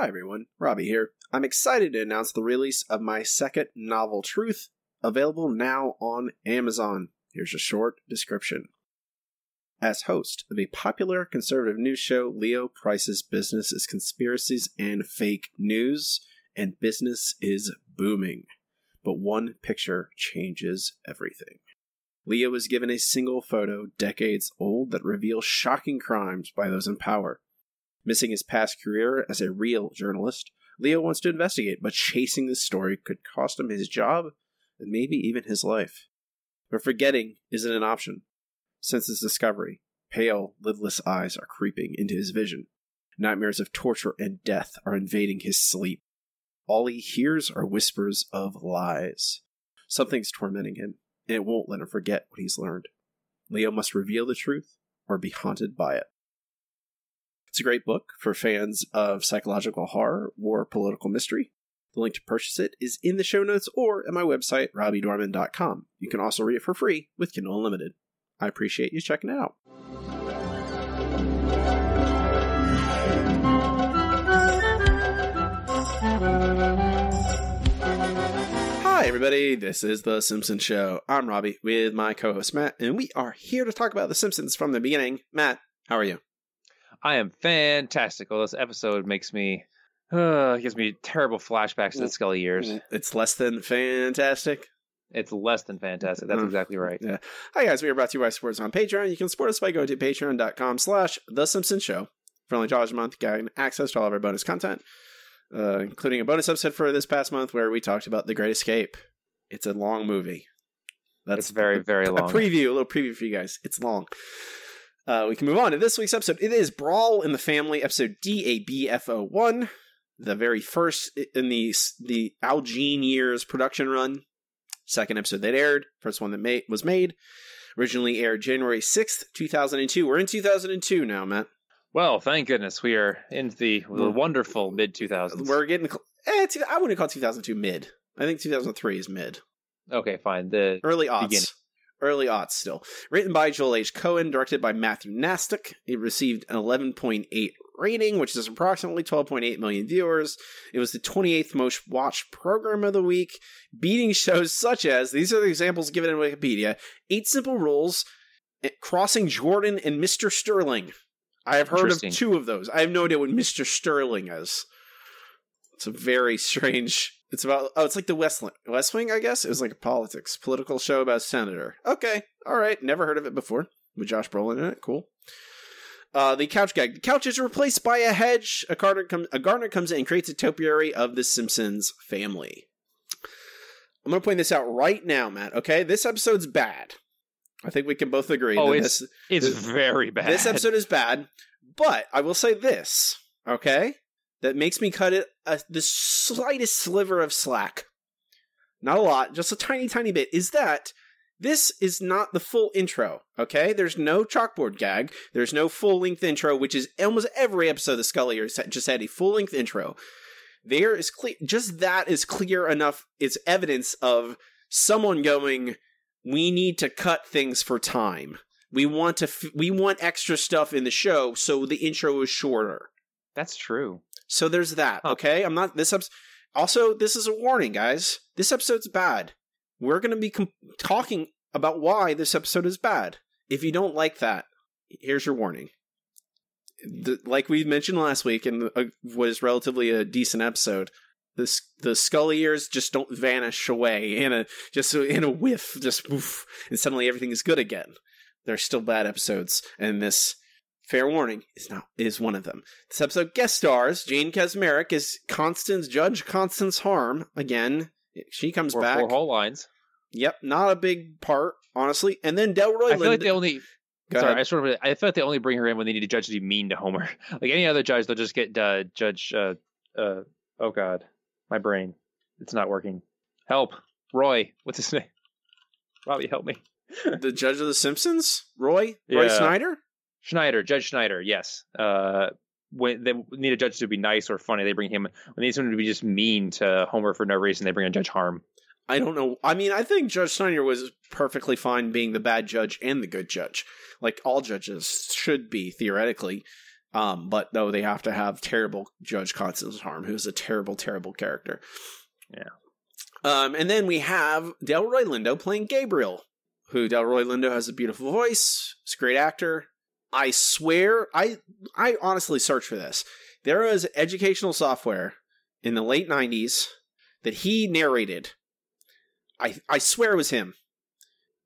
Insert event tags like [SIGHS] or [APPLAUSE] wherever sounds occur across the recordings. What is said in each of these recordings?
Hi everyone, Robbie here. I'm excited to announce the release of my second novel, Truth, available now on Amazon. Here's a short description. As host of a popular conservative news show, Leo Price's business is conspiracies and fake news, and business is booming. But one picture changes everything. Leo is given a single photo, decades old, that reveals shocking crimes by those in power. Missing his past career as a real journalist, Leo wants to investigate, but chasing this story could cost him his job and maybe even his life. But forgetting isn't an option. Since his discovery, pale, lidless eyes are creeping into his vision. Nightmares of torture and death are invading his sleep. All he hears are whispers of lies. Something's tormenting him, and it won't let him forget what he's learned. Leo must reveal the truth or be haunted by it. It's a great book for fans of psychological horror or political mystery. The link to purchase it is in the show notes or at my website, robbiedorman.com. You can also read it for free with Kindle Unlimited. I appreciate you checking it out. Hi, everybody. This is The Simpsons Show. I'm Robbie with my co host Matt, and we are here to talk about The Simpsons from the beginning. Matt, how are you? I am fantastic. Well, this episode makes me, uh, gives me terrible flashbacks to the Scully years. It's less than fantastic. It's less than fantastic. That's Mm. exactly right. Yeah. Hi guys, we are brought to you by Sports on Patreon. You can support us by going to patreon.com slash The Simpsons Show. For only dollars a month, you get access to all of our bonus content, uh, including a bonus episode for this past month where we talked about The Great Escape. It's a long movie. It's very, very long. a preview, a little preview for you guys. It's long. Uh, we can move on to this week's episode. It is Brawl in the Family, episode DABF01, the very first in the the Al Jean years production run. Second episode that aired, first one that made, was made. Originally aired January 6th, 2002. We're in 2002 now, Matt. Well, thank goodness we are into the, the wonderful mid 2000s. We're getting, cl- eh, I wouldn't call 2002 mid. I think 2003 is mid. Okay, fine. The Early aughts. Beginning. Early aughts still. Written by Joel H. Cohen, directed by Matthew Nastuk. It received an 11.8 rating, which is approximately 12.8 million viewers. It was the 28th most watched program of the week, beating shows such as these are the examples given in Wikipedia Eight Simple Rules, eh, Crossing Jordan, and Mr. Sterling. I have heard of two of those. I have no idea what Mr. Sterling is. It's a very [LAUGHS] strange. It's about oh, it's like the West Wing, West Wing, I guess. It was like a politics, political show about a senator. Okay, all right, never heard of it before. With Josh Brolin in it, cool. Uh, the couch gag. The couch is replaced by a hedge. A gardener comes. A gardener comes in and creates a topiary of the Simpsons family. I'm gonna point this out right now, Matt. Okay, this episode's bad. I think we can both agree. Oh, it's this, it's this- very bad. this episode is bad, but I will say this, okay? That makes me cut it a, the slightest sliver of slack. Not a lot, just a tiny, tiny bit. Is that this is not the full intro, okay? There's no chalkboard gag. There's no full length intro, which is almost every episode of Scully just had a full length intro. There is clear, just that is clear enough. It's evidence of someone going, we need to cut things for time. We want to f- we want extra stuff in the show, so the intro is shorter. That's true. So there's that. Okay, I'm not this. Also, this is a warning, guys. This episode's bad. We're going to be com- talking about why this episode is bad. If you don't like that, here's your warning. The, like we mentioned last week, and uh, was relatively a decent episode. The the Scully ears just don't vanish away in a just in a whiff, just woof, and suddenly everything is good again. They're still bad episodes, and this fair warning is not is one of them. This episode guest stars Jane Kaczmarek as Constance Judge Constance Harm again. She comes Four, back. four whole lines. Yep, not a big part, honestly. And then Delroy I feel like they only. Go sorry, I sort of. I feel like they only bring her in when they need a judge to be mean to Homer. [LAUGHS] Like any other judge, they'll just get uh, Judge. Uh, uh, oh God, my brain, it's not working. Help, Roy. What's his name? Robbie, help me. the judge of the Simpsons, Roy Roy Yeah. Snyder. Schneider, Judge Schneider, yes. Uh, when they need a judge to be nice or funny, they bring him. When they need someone to be just mean to Homer for no reason, they bring in Judge Harm. I don't know. I mean, I think Judge Schneider was perfectly fine being the bad judge and the good judge, like all judges should be theoretically. Um, but no, they have to have terrible Judge Constance Harm, who's a terrible, terrible character. Yeah. Um, and then we have Delroy Lindo playing Gabriel, who Delroy Lindo has a beautiful voice. He's a great actor. I swear, I I honestly searched for this. There was educational software in the late '90s that he narrated. I I swear it was him.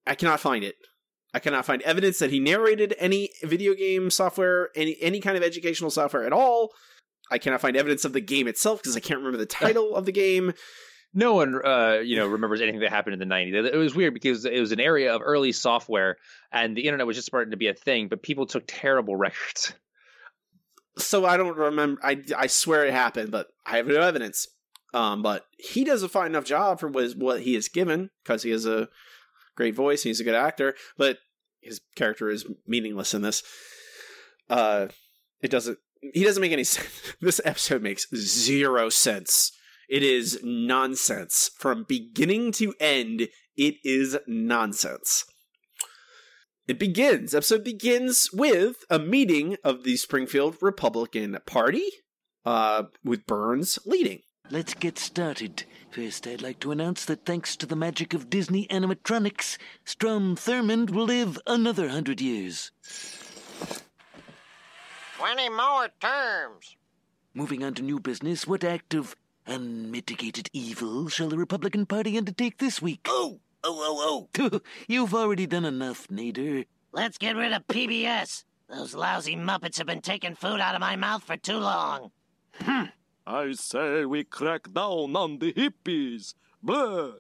I cannot find it. I cannot find evidence that he narrated any video game software, any any kind of educational software at all. I cannot find evidence of the game itself because I can't remember the title of the game. No one, uh, you know, remembers anything that happened in the '90s. It was weird because it was an area of early software, and the internet was just starting to be a thing. But people took terrible [LAUGHS] records. So I don't remember. I I swear it happened, but I have no evidence. Um, but he does a fine enough job for what, what he is given because he has a great voice. And he's a good actor, but his character is meaningless in this. Uh, it doesn't. He doesn't make any [LAUGHS] sense. This episode makes zero sense. It is nonsense from beginning to end. It is nonsense. It begins. Episode begins with a meeting of the Springfield Republican Party, uh, with Burns leading. Let's get started. First, I'd like to announce that thanks to the magic of Disney animatronics, Strom Thurmond will live another hundred years. Twenty more terms. Moving on to new business, what act of unmitigated evil shall the Republican Party undertake this week? Oh, oh, oh, oh. [LAUGHS] You've already done enough, Nader. Let's get rid of PBS. Those lousy Muppets have been taking food out of my mouth for too long. Hmm. I say we crack down on the hippies. Blah.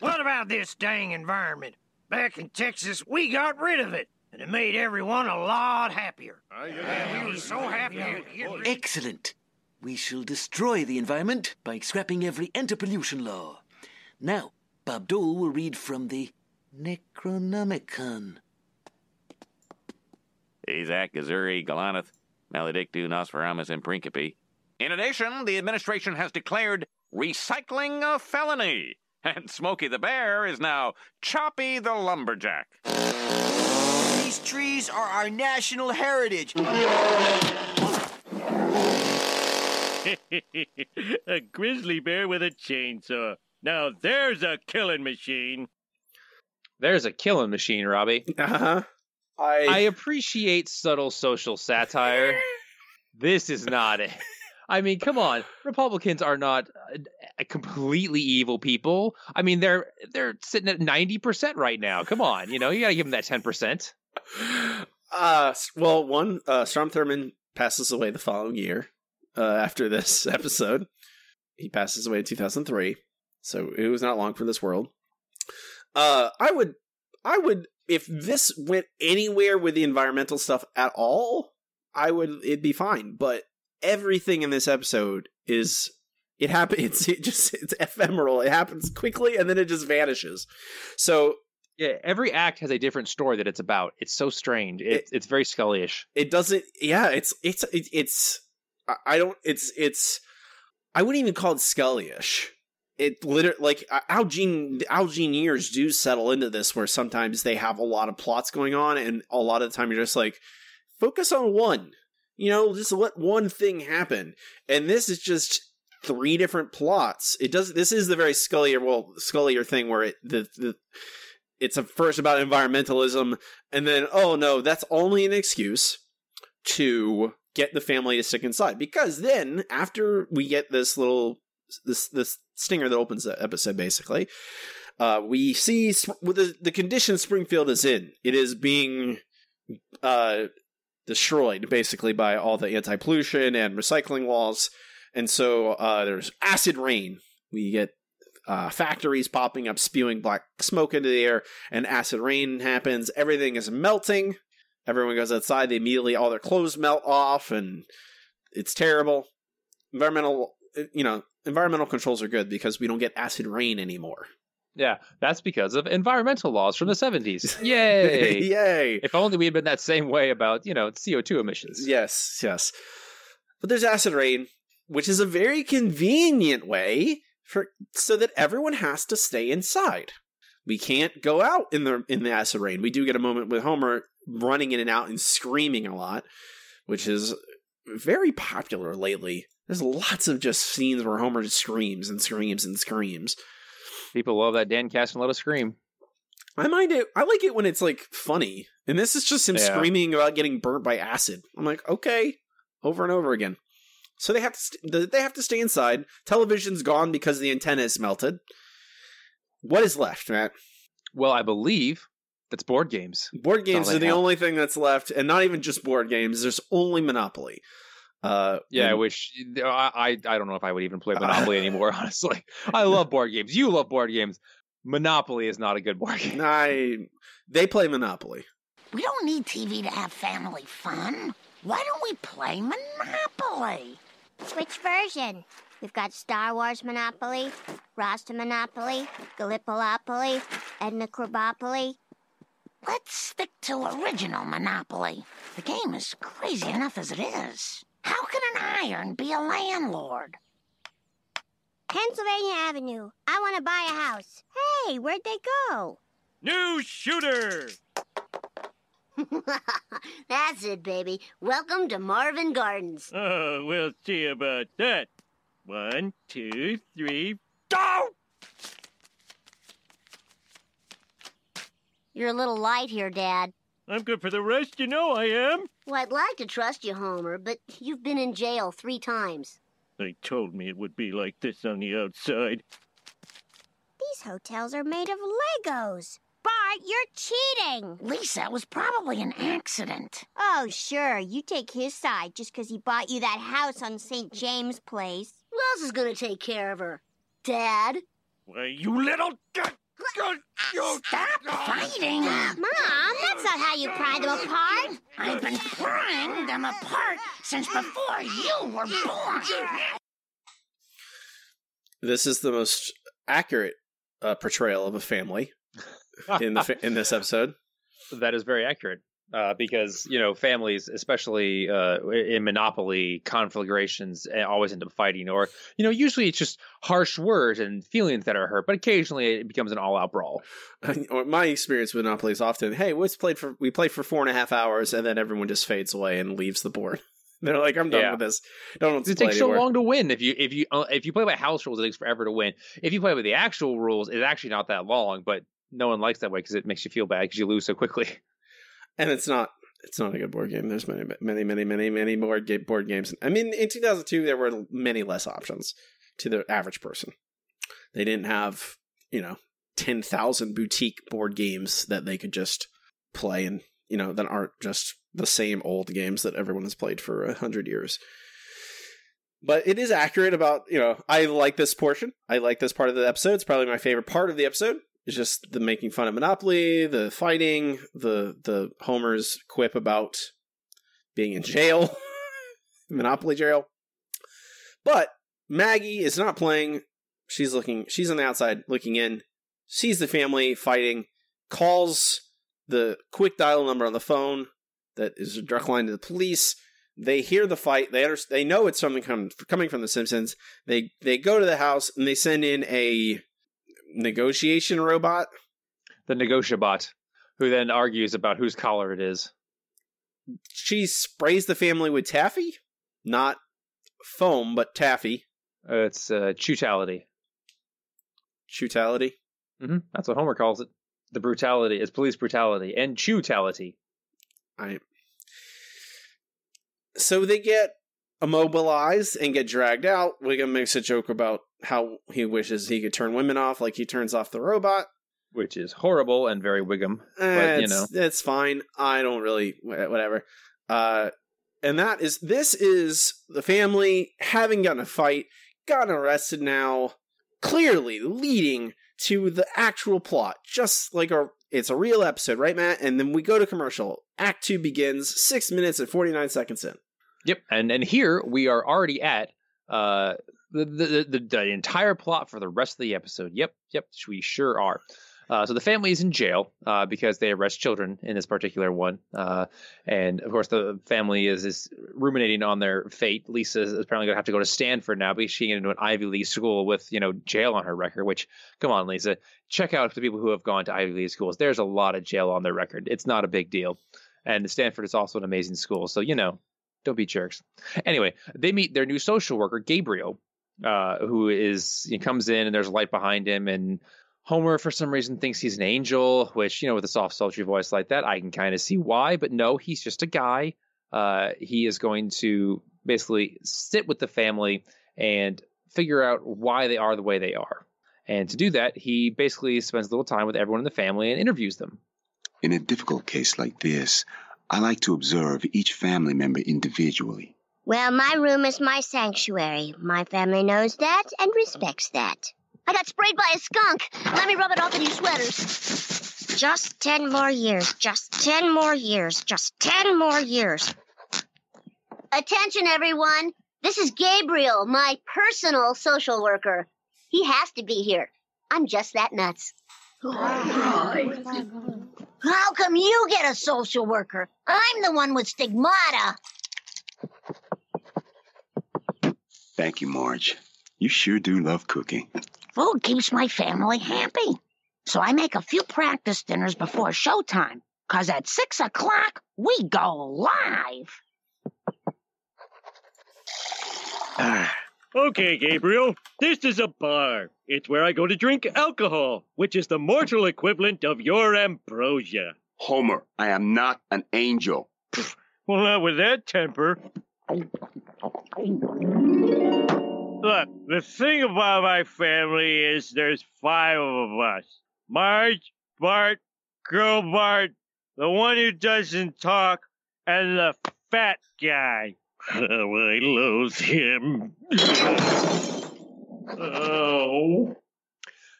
What about this dang environment? Back in Texas, we got rid of it, and it made everyone a lot happier. Yeah, we were so happy to Excellent. We shall destroy the environment by scrapping every enter-pollution law. Now, Bob Dole will read from the Necronomicon. Azak, Gazuri, Galanath, Maledictu, Nosferamus, and Principe. In addition, the administration has declared recycling a felony, [LAUGHS] and Smokey the Bear is now Choppy the Lumberjack. These trees are our national heritage. [LAUGHS] a grizzly bear with a chainsaw. Now there's a killing machine. There's a killing machine, Robbie. Uh-huh. I I appreciate subtle social satire. [LAUGHS] this is not it. I mean, come on. Republicans are not uh, completely evil people. I mean, they're they're sitting at ninety percent right now. Come on, you know, you got to give them that ten percent. Uh, well, one uh, Strom Thurmond passes away the following year. Uh, after this [LAUGHS] episode, he passes away in two thousand three. So it was not long for this world. Uh, I would, I would, if this went anywhere with the environmental stuff at all, I would, it'd be fine. But everything in this episode is it happens [LAUGHS] it's it just it's ephemeral it happens quickly and then it just vanishes so yeah every act has a different story that it's about it's so strange it, it, it's very scullyish it doesn't yeah it's it's it, it's i don't it's it's i wouldn't even call it scullyish it literally like Al Jean Algineers do settle into this where sometimes they have a lot of plots going on and a lot of the time you're just like focus on one you know, just let one thing happen. And this is just three different plots. It does. This is the very Scullier, well, Scullier thing where it the the it's a first about environmentalism, and then oh no, that's only an excuse to get the family to stick inside. Because then after we get this little this this stinger that opens the episode, basically, uh, we see with the the condition Springfield is in. It is being uh destroyed basically by all the anti-pollution and recycling laws. And so uh, there's acid rain. We get uh, factories popping up, spewing black smoke into the air, and acid rain happens. Everything is melting. Everyone goes outside. They immediately all their clothes melt off, and it's terrible. Environmental, you know, environmental controls are good because we don't get acid rain anymore. Yeah, that's because of environmental laws from the 70s. [LAUGHS] Yay! [LAUGHS] Yay! If only we had been that same way about, you know, CO2 emissions. Yes, yes. But there's acid rain, which is a very convenient way for so that everyone has to stay inside. We can't go out in the in the acid rain. We do get a moment with Homer running in and out and screaming a lot, which is very popular lately. There's lots of just scenes where Homer just screams and screams and screams. People love that Dan us scream. I mind it. I like it when it's like funny, and this is just him Yeah. screaming about getting burnt by acid. I'm like, okay, over and over again. So they have to st- they have to stay inside. Television's gone because the antenna is melted. What is left, Matt? Well, I believe that's board games. Board games all are the have. only thing that's left, and not even just board games. There's only Monopoly. Uh, Yeah, and- which I, I I don't know if I would even play [LAUGHS] Monopoly anymore. [LAUGHS] Honestly, I love board games. You love board games. Monopoly is not a good board game. I they play Monopoly. We don't need TV to have family fun. Why don't we play Monopoly? Which version? We've got Star Wars Monopoly, Rasta Monopoly, Gallipolopoly, Edna Krabopoly. Let's stick to original Monopoly. The game is crazy enough as it is. How can an iron be a landlord? Pennsylvania Avenue. I want to buy a house. Hey, where'd they go? New shooter! [LAUGHS] That's it, baby. Welcome to Marvin Gardens. Oh, we'll see about that. One, two, three, go! You're a little light here, Dad. I'm good for the rest, you know I am. Well, I'd like to trust you, Homer, but you've been in jail three times. They told me it would be like this on the outside. These hotels are made of Legos. Bart, you're cheating. Lisa, it was probably an accident. Oh, sure. You take his side just 'cause he bought you that house on St. James Place. Who else is going to take care of her? Dad? Why, you little. Stop fighting! Mom, that's not how you pry them apart. I've been prying them apart since before you were born. This is the most accurate uh, portrayal of a family in the fa- in this episode. [LAUGHS] That is very accurate. Uh, because you know families, especially uh, in Monopoly conflagrations, eh, always end up fighting, or you know usually it's just harsh words and feelings that are hurt, but occasionally it becomes an all-out brawl. [LAUGHS] My experience with Monopoly is often, hey, let's play for we play for four and a half hours, and then everyone just fades away and leaves the board. [LAUGHS] They're like, I'm done Yeah. with this. Don't want to It takes so long to win. If you if you uh, if you play by house rules, it takes forever to win. If you play with the actual rules, it's actually not that long, but no one likes that way because it makes you feel bad because you lose so quickly. [LAUGHS] and it's not it's not a good board game. There's many many many many many more board games. I mean, in 2002 there were many less options to the average person. They didn't have you know 10,000 boutique board games that they could just play and you know that aren't just the same old games that everyone has played for a hundred years. But it is accurate about you know I like this portion. I like this part of the episode. It's probably my favorite part of the episode. Just the making fun of Monopoly, the fighting, the the Homer's quip about being in jail, [LAUGHS] Monopoly jail. But Maggie is not playing. She's looking. She's on the outside looking in. Sees the family fighting. Calls the quick dial number on the phone that is a direct line to the police. They hear the fight. They under, They know it's something com- coming from the Simpsons. They they go to the house and they send in a negotiation robot. The Negotiabot, who then argues about whose collar it is. She sprays the family with taffy, not foam, but taffy. Uh, it's uh, chutality. Chutality. hmm That's what Homer calls it. The brutality is police brutality and chutality. I. So they get immobilized and get dragged out. Wiggum makes a joke about how he wishes he could turn women off, like he turns off the robot. which is horrible and very Wiggum. Eh, But you it's, know, it's fine. I don't really whatever. Uh, and that is this is the family having gotten a fight, gotten arrested now, clearly leading to the actual plot, just like a it's a real episode, right, Matt? And then we go to commercial. Act two begins six minutes and forty nine seconds in. Yep, and and here we are already at uh the the, the the entire plot for the rest of the episode. Yep, yep, we sure are. Uh, so the family is in jail uh, because they arrest children in this particular one, uh, and of course the family is is ruminating on their fate. Lisa is apparently going to have to go to Stanford now because she into an Ivy League school with you know jail on her record. Which, come on, Lisa, check out the people who have gone to Ivy League schools. There's a lot of jail on their record. It's not a big deal, and Stanford is also an amazing school. So you know Don't be jerks. Anyway, they meet their new social worker, Gabriel, uh, who is he comes in and there's a light behind him, and Homer for some reason thinks he's an angel, which you know with a soft, sultry voice like that, I can kind of see why. But no, he's just a guy. Uh, he is going to basically sit with the family and figure out why they are the way they are. And to do that, he basically spends a little time with everyone in the family and interviews them. In a difficult case like this, I like to observe each family member individually. Well, my room is my sanctuary. My family knows that and respects that. I got sprayed by a skunk. Let me rub it off of your sweaters. Just ten more years. Just ten more years. Just ten more years. Attention, everyone. This is Gabriel, my personal social worker. He has to be here. I'm just that nuts. [LAUGHS] Oh, How come you get a social worker? I'm the one with stigmata. Thank you, Marge. You sure do love cooking. Food keeps my family happy. So I make a few practice dinners before showtime. Cause at six o'clock, we go live. Ah, Okay, Gabriel, this is a bar. It's where I go to drink alcohol, which is the mortal equivalent of your ambrosia. Homer, I am not an angel. Well, not with that temper. Look, the thing about my family is there's five of us. Marge, Bart, Girl Bart, the one who doesn't talk, and the fat guy. Oh, I loathe him. oh.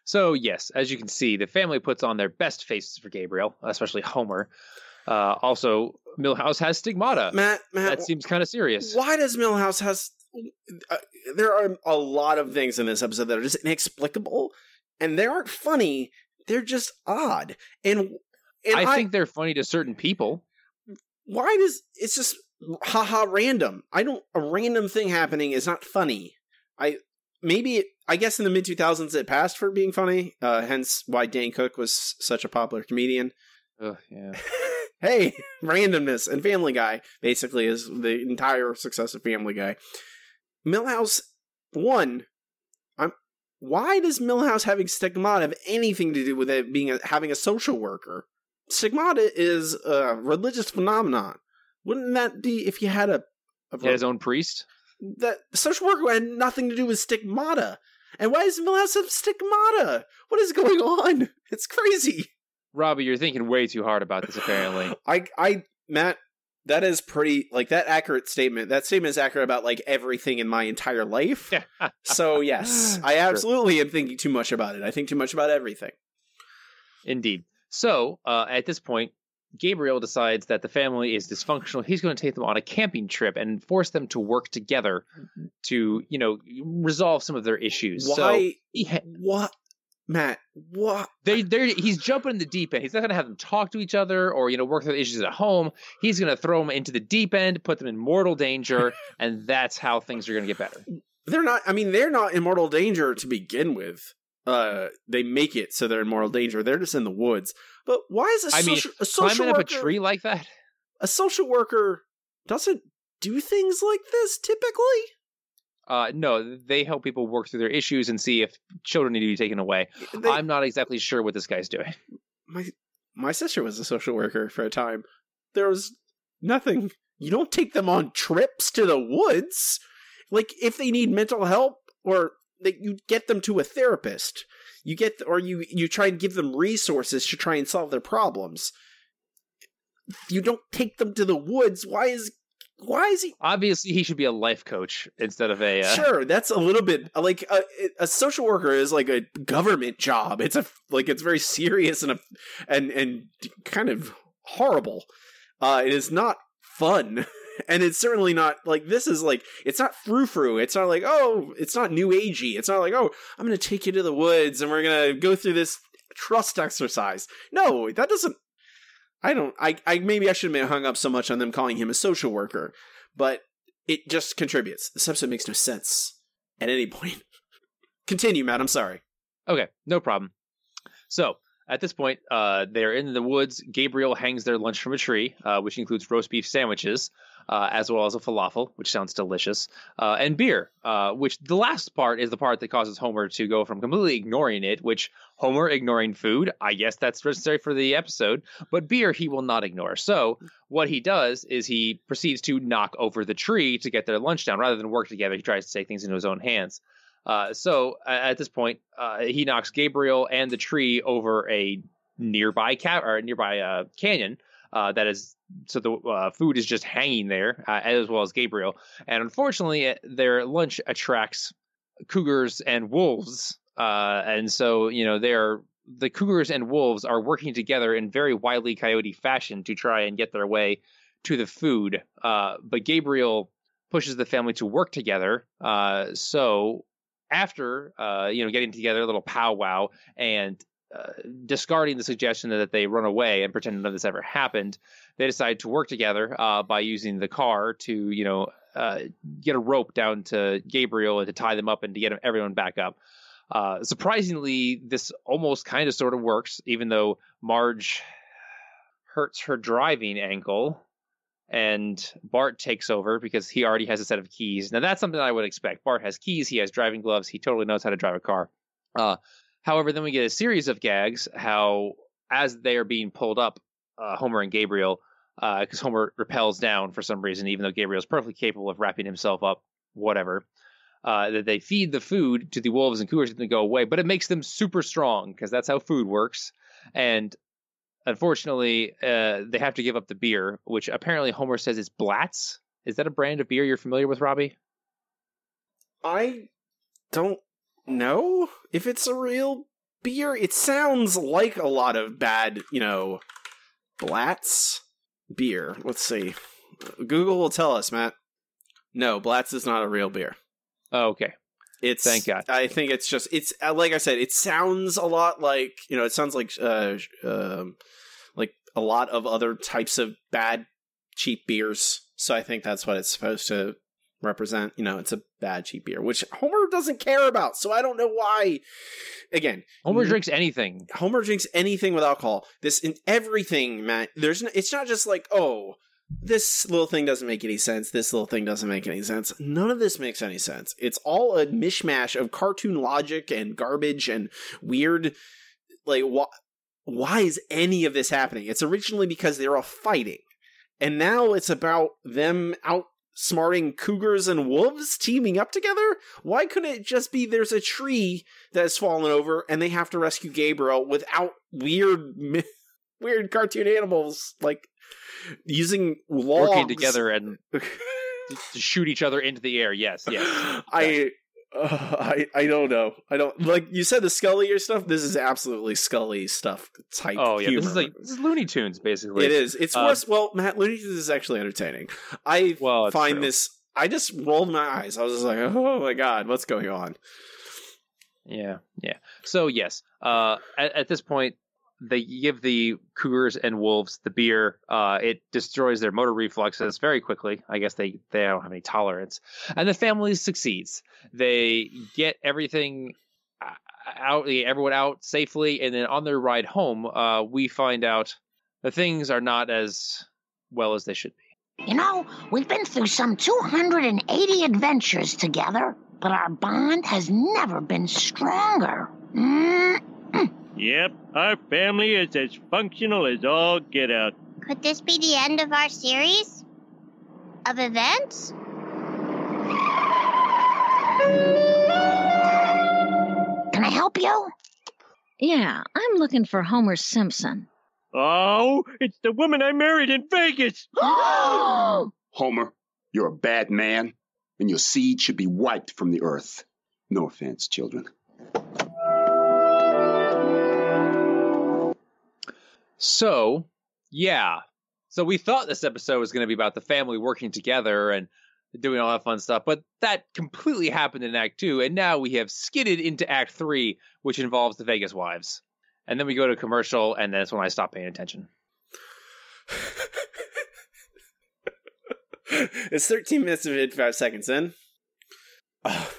So, yes, as you can see, the family puts on their best faces for Gabriel, especially Homer. Uh, also, Milhouse has stigmata. Matt, Matt, that seems kind of serious. Why does Milhouse has? Uh, there are a lot of things in this episode that are just inexplicable, and they aren't funny. They're just odd, and, and I, I think they're funny to certain people. Why does it's just haha random? I don't. A random thing happening is not funny. I maybe I guess in the mid 2000s it passed for being funny. Uh, hence why Dane Cook was such a popular comedian. Oh yeah. [LAUGHS] hey, randomness and Family Guy basically is the entire success of Family Guy. Milhouse one. I'm. Why does Milhouse having stigmata have anything to do with it being a, having a social worker? Stigmata is a religious phenomenon. Wouldn't that be if you had a, a his own priest? That social worker had nothing to do with stigmata. And why does Milhouse have stigmata? What is going on? [LAUGHS] It's crazy. Robbie, you're thinking way too hard about this. Apparently, [LAUGHS] I, I, Matt, that is pretty like that accurate statement. That statement is accurate about like everything in my entire life. [LAUGHS] so yes, I absolutely sure. am thinking too much about it. I think too much about everything. Indeed. So uh, at this point, Gabriel decides that the family is dysfunctional. He's going to take them on a camping trip and force them to work together to, you know, resolve some of their issues. Why? So ha- what? Matt, what? They, they're, he's jumping in the deep end. He's not going to have them talk to each other or you know work through the issues at home. He's going to throw them into the deep end, put them in mortal danger, [LAUGHS] and that's how things are going to get better. They're not. I mean, they're not in mortal danger to begin with. Uh, they make it so they're in mortal danger. They're just in the woods. But why is a I social, mean, a social climbing worker, up a tree like that? A social worker doesn't do things like this typically. Uh, no, they help people work through their issues and see if children need to be taken away. They- I'm not exactly sure what this guy's doing. My my sister was a social worker for a time. There was nothing. You don't take them on trips to the woods. Like if they need mental help or that you get them to a therapist. You get or you you try and give them resources to try and solve their problems. You don't take them to the woods. Why is why is he Obviously, he should be a life coach instead of a. Uh, Sure, that's a little bit like a, a social worker is like a government job. It's a like it's very serious and a, and and kind of horrible. Uh, it is not fun, [LAUGHS] and it's certainly not like this is like it's not frou frou. It's not like oh, it's not new agey. It's not like oh, I'm to take you to the woods and we're to go through this trust exercise. No, that doesn't. I don't. I, I maybe I shouldn't have hung up so much on them calling him a social worker, but it just contributes. This episode makes no sense at any point. [LAUGHS] Continue, Matt. I'm sorry. Okay, no problem. So, at this point, uh, they're in the woods. Gabriel hangs their lunch from a tree, uh, which includes roast beef sandwiches, uh, as well as a falafel, which sounds delicious, uh, and beer. Uh, which the last part is the part that causes Homer to go from completely ignoring it, which Homer ignoring food, I guess that's necessary for the episode, but beer he will not ignore. So what he does is he proceeds to knock over the tree to get their lunch down, rather than work together. He tries to take things into his own hands. Uh, so at this point, uh, he knocks Gabriel and the tree over a nearby ca- or nearby uh, canyon. Uh, that is so the uh, food is just hanging there, as well as Gabriel. And unfortunately, their lunch attracts cougars and wolves, and so you know they're the cougars and wolves are working together in very wily coyote fashion to try and get their way to the food. but Gabriel pushes the family to work together. so after uh, you know getting together a little powwow and uh, discarding the suggestion that they run away and pretend none of this ever happened, they decide to work together uh, by using the car to you know uh, get a rope down to Gabriel and to tie them up and to get everyone back up. Uh, surprisingly, this almost kind of sort of works, even though Marge hurts her driving ankle and Bart takes over because he already has a set of keys. Now that's something I would expect. Bart has keys, he has driving gloves, he totally knows how to drive a car. However, then we get a series of gags how as they are being pulled up, uh, Homer and Gabriel, because uh, Homer repels down for some reason, even though Gabriel is perfectly capable of wrapping himself up, whatever. Uh, that they feed the food to the wolves and cougars and they go away, but it makes them super strong because that's how food works. And unfortunately, uh, they have to give up the beer, which apparently Homer says is Blatz. Is that a brand of beer you're familiar with, Robbie? I don't know if it's a real beer. It sounds like a lot of bad, you know, Blatz beer. Let's see. Google will tell us, Matt. No, Blatz is not a real beer. Oh, okay. It's thank God. I think it's just it's uh, like I said. It sounds a lot like you know. It sounds like uh, um, like a lot of other types of bad cheap beers. So I think that's what it's supposed to represent. You know, it's a bad cheap beer, which Homer doesn't care about. So I don't know why. Again, Homer drinks anything. Homer drinks anything with alcohol. This in everything, Matt. There's no, it's not just like oh this little thing doesn't make any sense. This little thing doesn't make any sense. None of this makes any sense. It's all a mishmash of cartoon logic and garbage and weird. Like, wh- why is any of this happening? It's originally because they're all fighting. And now it's about them outsmarting cougars and wolves teaming up together? Why couldn't it just be there's a tree that has fallen over and they have to rescue Gabriel without weird, [LAUGHS] weird cartoon animals like using logs. working together and to [LAUGHS] shoot each other into the air. Yes, yes. I. Uh, [LAUGHS] I I don't know. I don't like you said the Scully or stuff. This is absolutely Scully stuff type. Oh yeah, humor. this is like this is Looney Tunes basically. It is. It's Uh, worse. Well, Matt Looney Tunes is actually entertaining. I Well, find true. this. I just rolled my eyes. I was just like, oh my god, what's going on? Yeah, yeah. So yes, uh, at, at this point, they give the cougars and wolves the beer. Uh, it destroys their motor reflexes very quickly. I guess they they don't have any tolerance, and the family succeeds. They get everything uh, out, everyone out safely, and then on their ride home, uh, we find out that things are not as well as they should be. You know, we've been through some 280 adventures together, but our bond has never been stronger. Mm. Yep, our family is as functional as all get out. Could this be the end of our series of events? Can I help you? Yeah, I'm looking for Homer Simpson. Oh, it's the woman I married in Vegas. [GASPS] [GASPS] Homer, you're a bad man, and your seed should be wiped from the earth. No offense, children. So, yeah. So we thought this episode was going to be about the family working together and doing all that fun stuff, but that completely happened in Act 2, and now we have skidded into Act 3, which involves the Vegas wives. And then we go to commercial, and that's when I stop paying attention. [LAUGHS] it's 13 minutes and 55 seconds in. [SIGHS] [LAUGHS]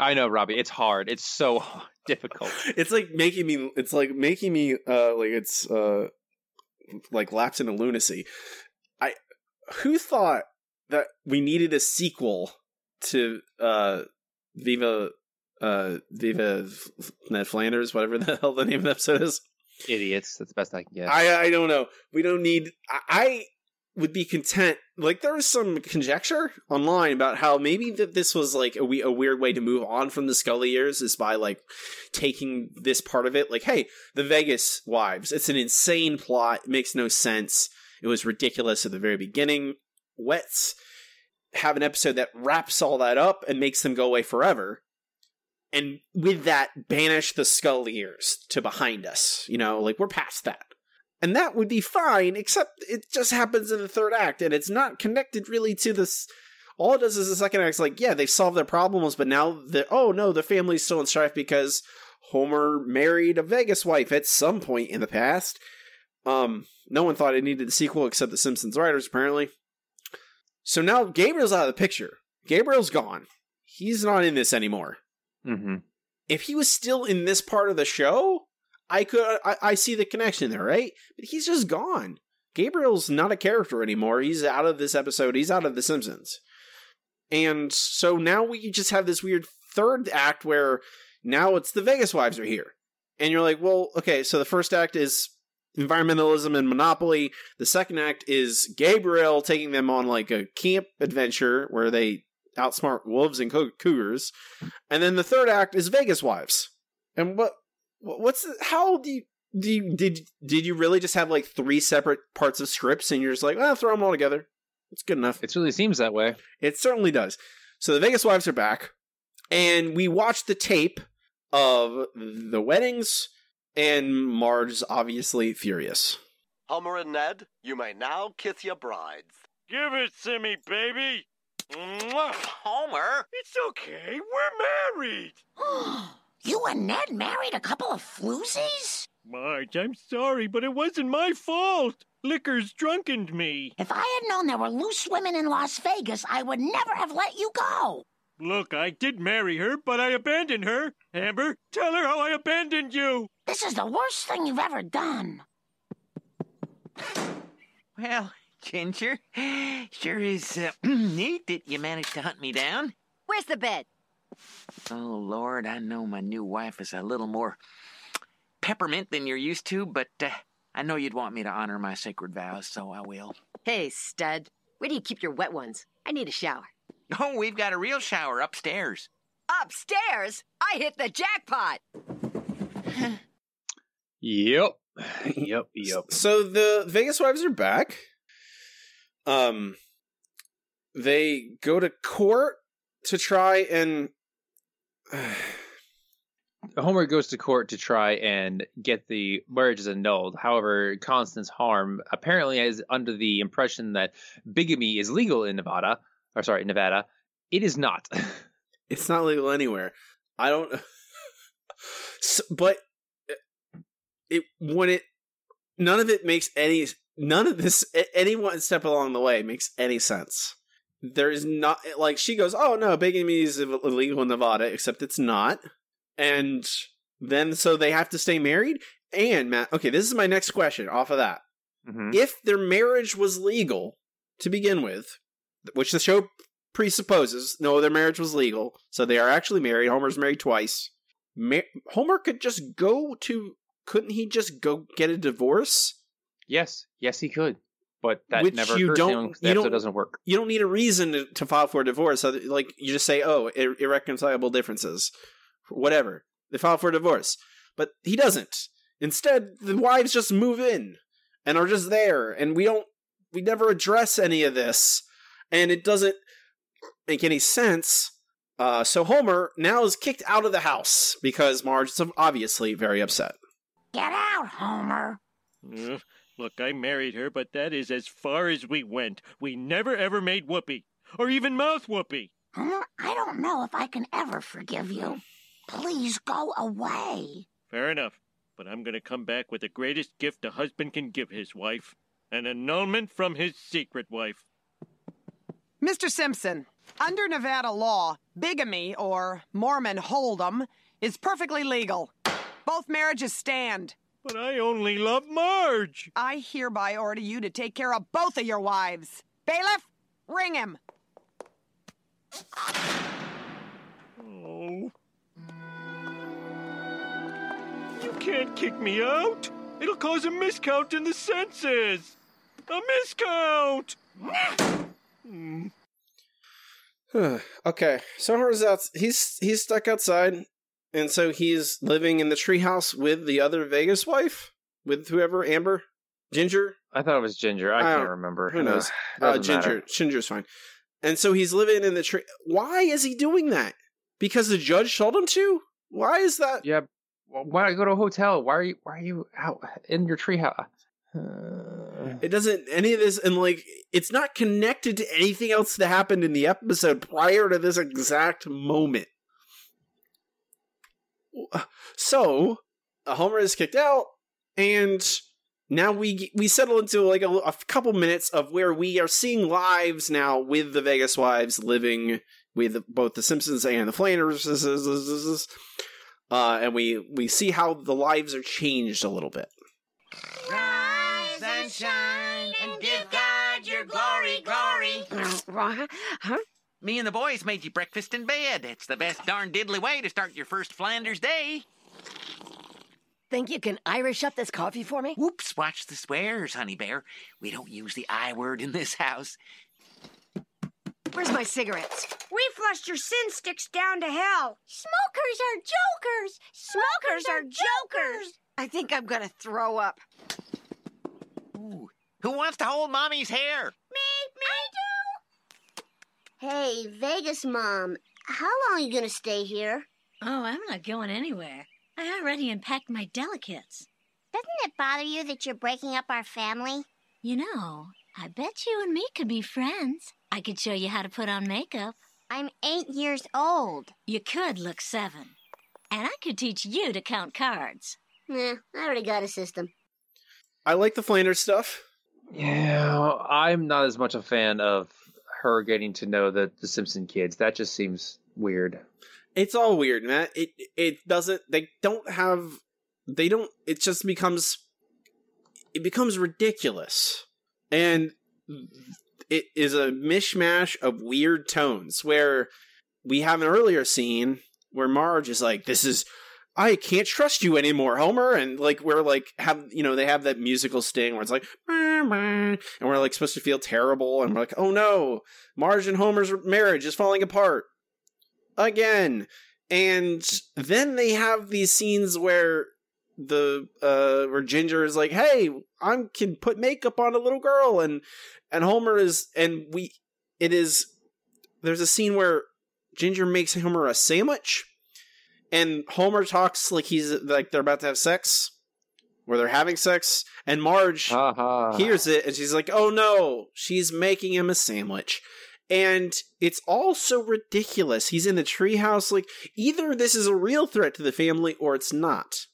I know, Robbie. It's hard. It's so [LAUGHS] difficult. It's like making me. It's like making me. Uh, like it's uh, like lapse into lunacy. I who thought that we needed a sequel to uh, Viva, uh, Viva Ned Flanders, whatever the [LAUGHS] hell the name of the episode is. Idiots. That's the best I can get. I I don't know. We don't need. I, I would be content. Like there was some conjecture online about how maybe that this was like a, a weird way to move on from the Scully years is by like taking this part of it. Like, hey, the Vegas wives. It's an insane plot. It makes no sense. It was ridiculous at the very beginning. Let's have an episode that wraps all that up and makes them go away forever. And with that, banish the Scully years to behind us. You know, like we're past that and that would be fine except it just happens in the third act and it's not connected really to this all it does is the second act's like yeah they've solved their problems but now the oh no the family's still in strife because homer married a vegas wife at some point in the past. Um no one thought it needed a sequel except the simpsons writers apparently. So now gabriel's out of the picture. Gabriel's gone. He's not in this anymore. Mm-hmm. if he was still in this part of the show I could uh, I, I see the connection there, right? But he's just gone. Gabriel's not a character anymore. He's out of this episode. He's out of The Simpsons. And so now we just have this weird third act where now it's the Vegas wives are here. And you're like, well, okay, so the first act is environmentalism and monopoly. The second act is Gabriel taking them on like a camp adventure where they outsmart wolves and cougars. And then the third act is Vegas wives. And what what's how do you do you, did did you really just have like three separate parts of scripts and you're just like, well, throw them all together? It's good enough. It really seems that way. It certainly does. So the Vegas wives are back, and we watched the tape of the weddings, and Marge's obviously furious. Homer and Ned, you may now kiss your brides. Give it to me, baby. Mwah. Homer! It's okay. We're married. [GASPS] [GASPS] [GASPS] you and Ned married a couple of floozies? Marge, I'm sorry, but it wasn't my fault. Liquor's drunkened me. If I had known there were loose women in Las Vegas, I would never have let you go. Look, I did marry her, but I abandoned her. Amber, tell her how I abandoned you. This is the worst thing you've ever done. Well, Ginger, sure is uh, [CLEARS THROAT] neat that you managed to hunt me down. Where's the bed? Oh, Lord, I know my new wife is a little more peppermint than you're used to, but uh, I know you'd want me to honor my sacred vows, so I will. Hey, stud. Where do you keep your wet ones? I need a shower. [LAUGHS] Oh, we've got a real shower upstairs. Upstairs? I hit the jackpot. Yep. Yep. Yep. So the Vegas wives are back. Um, they go to court to try and. [SIGHS] Homer goes to court to try and get the marriages annulled. However, Constance Harm apparently is under the impression that bigamy is legal in Nevada, or sorry, Nevada. It is not. [LAUGHS] It's not legal anywhere. I don't. [LAUGHS] so, but uh, it when it none of it makes any none of this any one step along the way makes any sense. There is not like she goes, oh no, bigamy is illegal in Nevada, except it's not, and then so they have to stay married. And Matt, okay, this is my next question. Off of that, Mhm. if their marriage was legal to begin with, which the show presupposes, no, their marriage was legal, so they are actually married. Homer's married twice. Ma- Homer could just go to. Couldn't he just go get a divorce? Yes, yes, he could, but that Which never you don't- him 'cause you episode don't- doesn't work. You don't need a reason to, to file for a divorce. So, like you just say, "Oh, ir- irreconcilable differences," whatever. They file for a divorce, but he doesn't. Instead, the wives just move in and are just there, and we don't. We never address any of this, and it doesn't make any sense. Uh, so Homer now is kicked out of the house because Marge is obviously very upset. Get out, Homer. Uh, look, I married her, but that is as far as we went. We never ever made whoopee, or even mouth whoopee. Homer, I don't know if I can ever forgive you. Please go away. Fair enough, but I'm gonna come back with the greatest gift a husband can give his wife an annulment from his secret wife. Mr. Simpson, Under Nevada law, bigamy, or Mormon hold'em, is perfectly legal. Both marriages stand. But I only love Marge. I hereby order you to take care of both of your wives. Bailiff, ring him. Oh. You can't kick me out. It'll cause a miscount in the census. A miscount. Hmm. [SIGHS] okay, so Homer's out. He's he's stuck outside, and so he's living in the treehouse with the other Vegas wife, with whoever Amber, Ginger. I thought it was Ginger. I, I can't remember. Who knows? Uh, Uh, Ginger. matter. Ginger's fine. And so he's living in the tree. Why is he doing that? Because the judge told him to. Why is that? Yeah. Why go to a hotel? Why are you? Why are you out in your treehouse? It doesn't any of this, and like it's not connected to anything else that happened in the episode prior to this exact moment. So Homer is kicked out, and now we we settle into like a, a couple minutes of where we are seeing lives now with the Vegas wives living with both the Simpsons and the Flanders, uh, and we we see how the lives are changed a little bit. Rise and shine and give God your glory, glory. [LAUGHS] Huh? Me and the boys made you breakfast in bed. It's the best darn diddly way to start your first Flanders day. Think you can Irish up this coffee for me? Whoops, watch the swears, honey bear. We don't use the I word in this house. Where's my cigarettes? We flushed your sin sticks down to hell. Smokers are jokers. Smokers are jokers. I think I'm gonna throw up. Who wants to hold mommy's hair? Hey, Vegas mom, how long are you gonna stay here? Oh, I'm not going anywhere. I already unpacked my delicates. Doesn't it bother you that you're breaking up our family? You know, I bet you and me could be friends. I could show you how to put on makeup. I'm eight years old. You could look seven. And I could teach you to count cards. Nah, I already got a system. I like the Flanders stuff. Yeah, I'm not as much a fan of her getting to know the the Simpson kids. That just seems weird. It's all weird, man. It it doesn't. They don't have. They don't. It just becomes. It becomes ridiculous, and it is a mishmash of weird tones. Where we have an earlier scene where Marge is like, "This is." I can't trust you anymore, Homer. And like we're like have you know they have that musical sting where it's like and we're like supposed to feel terrible and we're like oh no, Marge and Homer's marriage is falling apart again. And then they have these scenes where the uh where Ginger is like, "Hey, I can put makeup on a little girl," and and Homer is and we it is there's a scene where Ginger makes Homer a sandwich, and Homer talks like he's like they're about to have sex, where they're having sex, and Marge hears it and she's like, "Oh no, she's making him a sandwich." And it's all so ridiculous. He's in the treehouse. Like, either this is a real threat to the family or it's not.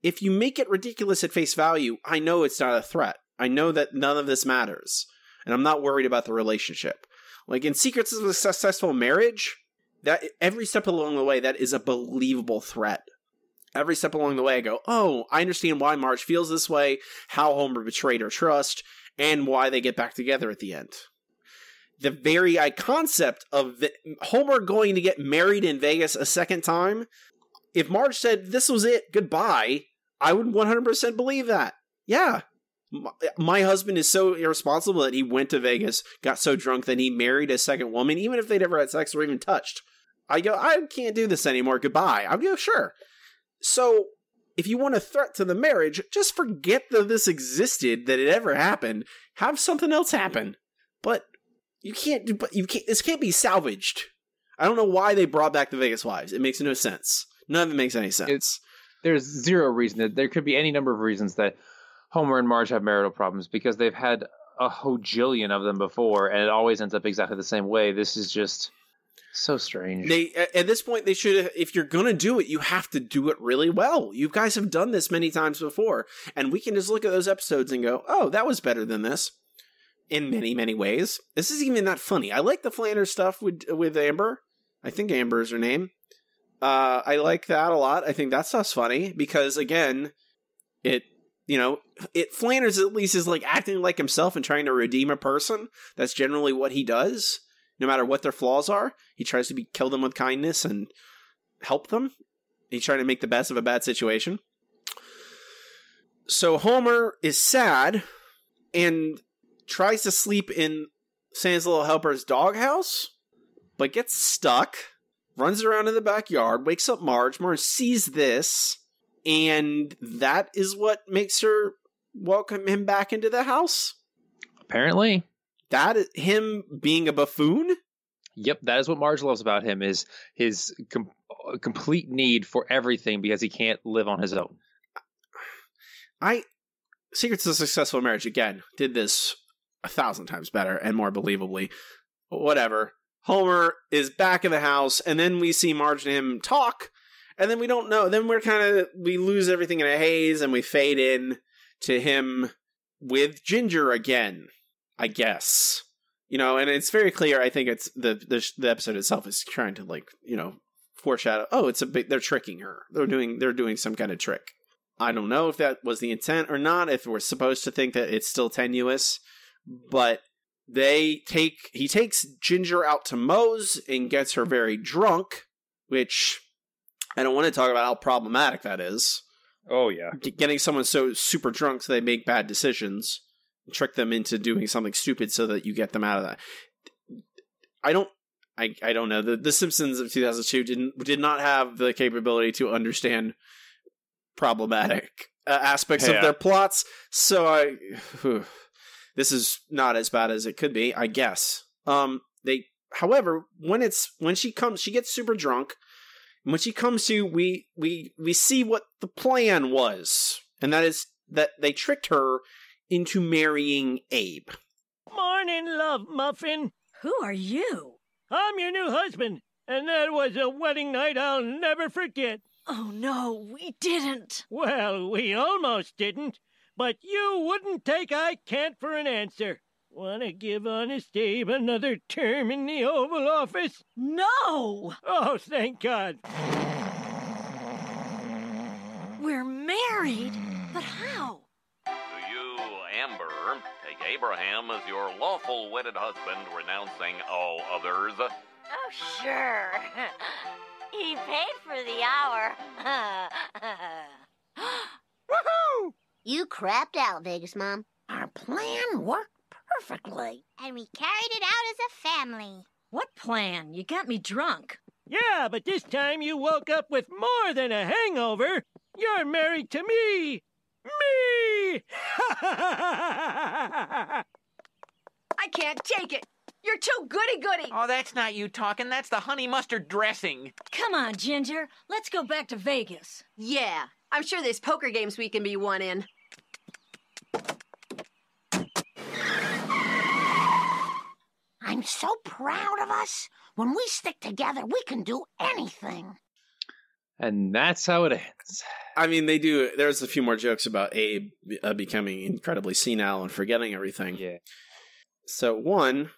If you make it ridiculous at face value, I know it's not a threat. I know that none of this matters. And I'm not worried about the relationship. Like in Secrets of a Successful Marriage, that every step along the way, that is a believable threat. Every step along the way, I go, oh, I understand why Marge feels this way, how Homer betrayed her trust, and why they get back together at the end the very concept of the, Homer going to get married in Vegas a second time. If Marge said this was it, goodbye, I would 100% believe that. Yeah. My, husband is so irresponsible that he went to Vegas, got so drunk that he married a second woman, even if they'd never had sex or even touched. I go, I can't do this anymore. Goodbye. I go, sure. So, if you want a threat to the marriage, just forget that this existed, that it ever happened. Have something else happen. But you can't do, but you can't, this can't be salvaged. I don't know why they brought back the Vegas Wives. It makes no sense. None of it makes any sense. It's there's zero reason that there could be any number of reasons that Homer and Marge have marital problems because they've had a hojillion of them before, and it always ends up exactly the same way. This is just so strange. They at- this point they should if you're gonna do it, you have to do it really well. You guys have done this many times before, and we can just look at those episodes and go, "Oh, that was better than this." in many many ways. This is even not funny. I like the Flanders stuff with with Amber. I think Amber is her name. Uh, I like that a lot. I think that stuff's funny because again, it you know it Flanders at least is like acting like himself and trying to redeem a person. That's generally what he does, no matter what their flaws are. He tries to be kill them with kindness and help them. He's trying to make the best of a bad situation. So Homer is sad and tries to sleep in Santa's little helper's doghouse, but gets stuck, runs around in the backyard, wakes up Marge. Marge sees this, and that is what makes her welcome him back into the house. Apparently. That is him being a buffoon? Yep, that is what Marge loves about him is his com- uh, complete need for everything because he can't live on his own. I Secrets of a Successful Marriage again did this a thousand times better and more believably. Whatever. Homer is back in the house, and then we see Marge and him talk, and then we don't know. Then we're kind of we lose everything in a haze, and we fade in to him with Ginger again. I guess you know, and it's very clear. I think it's the the, the episode itself is trying to like you know foreshadow. Oh, it's a big. They're tricking her. They're doing they're doing some kind of trick. I don't know if that was the intent or not. If we're supposed to think that it's still tenuous, but they take he takes Ginger out to Moe's and gets her very drunk, which I don't want to talk about how problematic that is. Oh yeah, getting someone so super drunk so they make bad decisions, trick them into doing something stupid so that you get them out of that. I don't. I, I don't know. The The Simpsons of 2002 didn't did not have the capability to understand problematic uh, aspects Yeah. of their plots. So I, this is not as bad as it could be, I guess. Um, they, however, when it's when she comes, she gets super drunk. And when she comes to, we we we see what the plan was, and that is that they tricked her into marrying Abe. Morning, love muffin. Who are you? I'm your new husband, and that was a wedding night I'll never forget. Oh no, we didn't. Well, we almost didn't, but you wouldn't take I can't for an answer. Wanna give Honest Abe another term in the Oval Office? No! Oh, thank God. We're married? But how? Do you, Amber, take Abraham as your lawful wedded husband, renouncing all others? Oh, sure. [LAUGHS] he paid for the hour. [LAUGHS] Woohoo! You crapped out, Vegas Mom. Our plan worked perfectly. And we carried it out as a family. What plan? You got me drunk. Yeah, but this time you woke up with more than a hangover. You're married to me. Me! [LAUGHS] I can't take it. You're too goody goody. Oh, that's not you talking. That's the honey mustard dressing. Come on, Ginger. Let's go back to Vegas. Yeah, I'm sure there's poker games we can be one in. I'm so proud of us. When we stick together, we can do anything. And that's how it ends. I mean, they do. There's a few more jokes about Abe uh, becoming incredibly senile and forgetting everything. Yeah. So, one,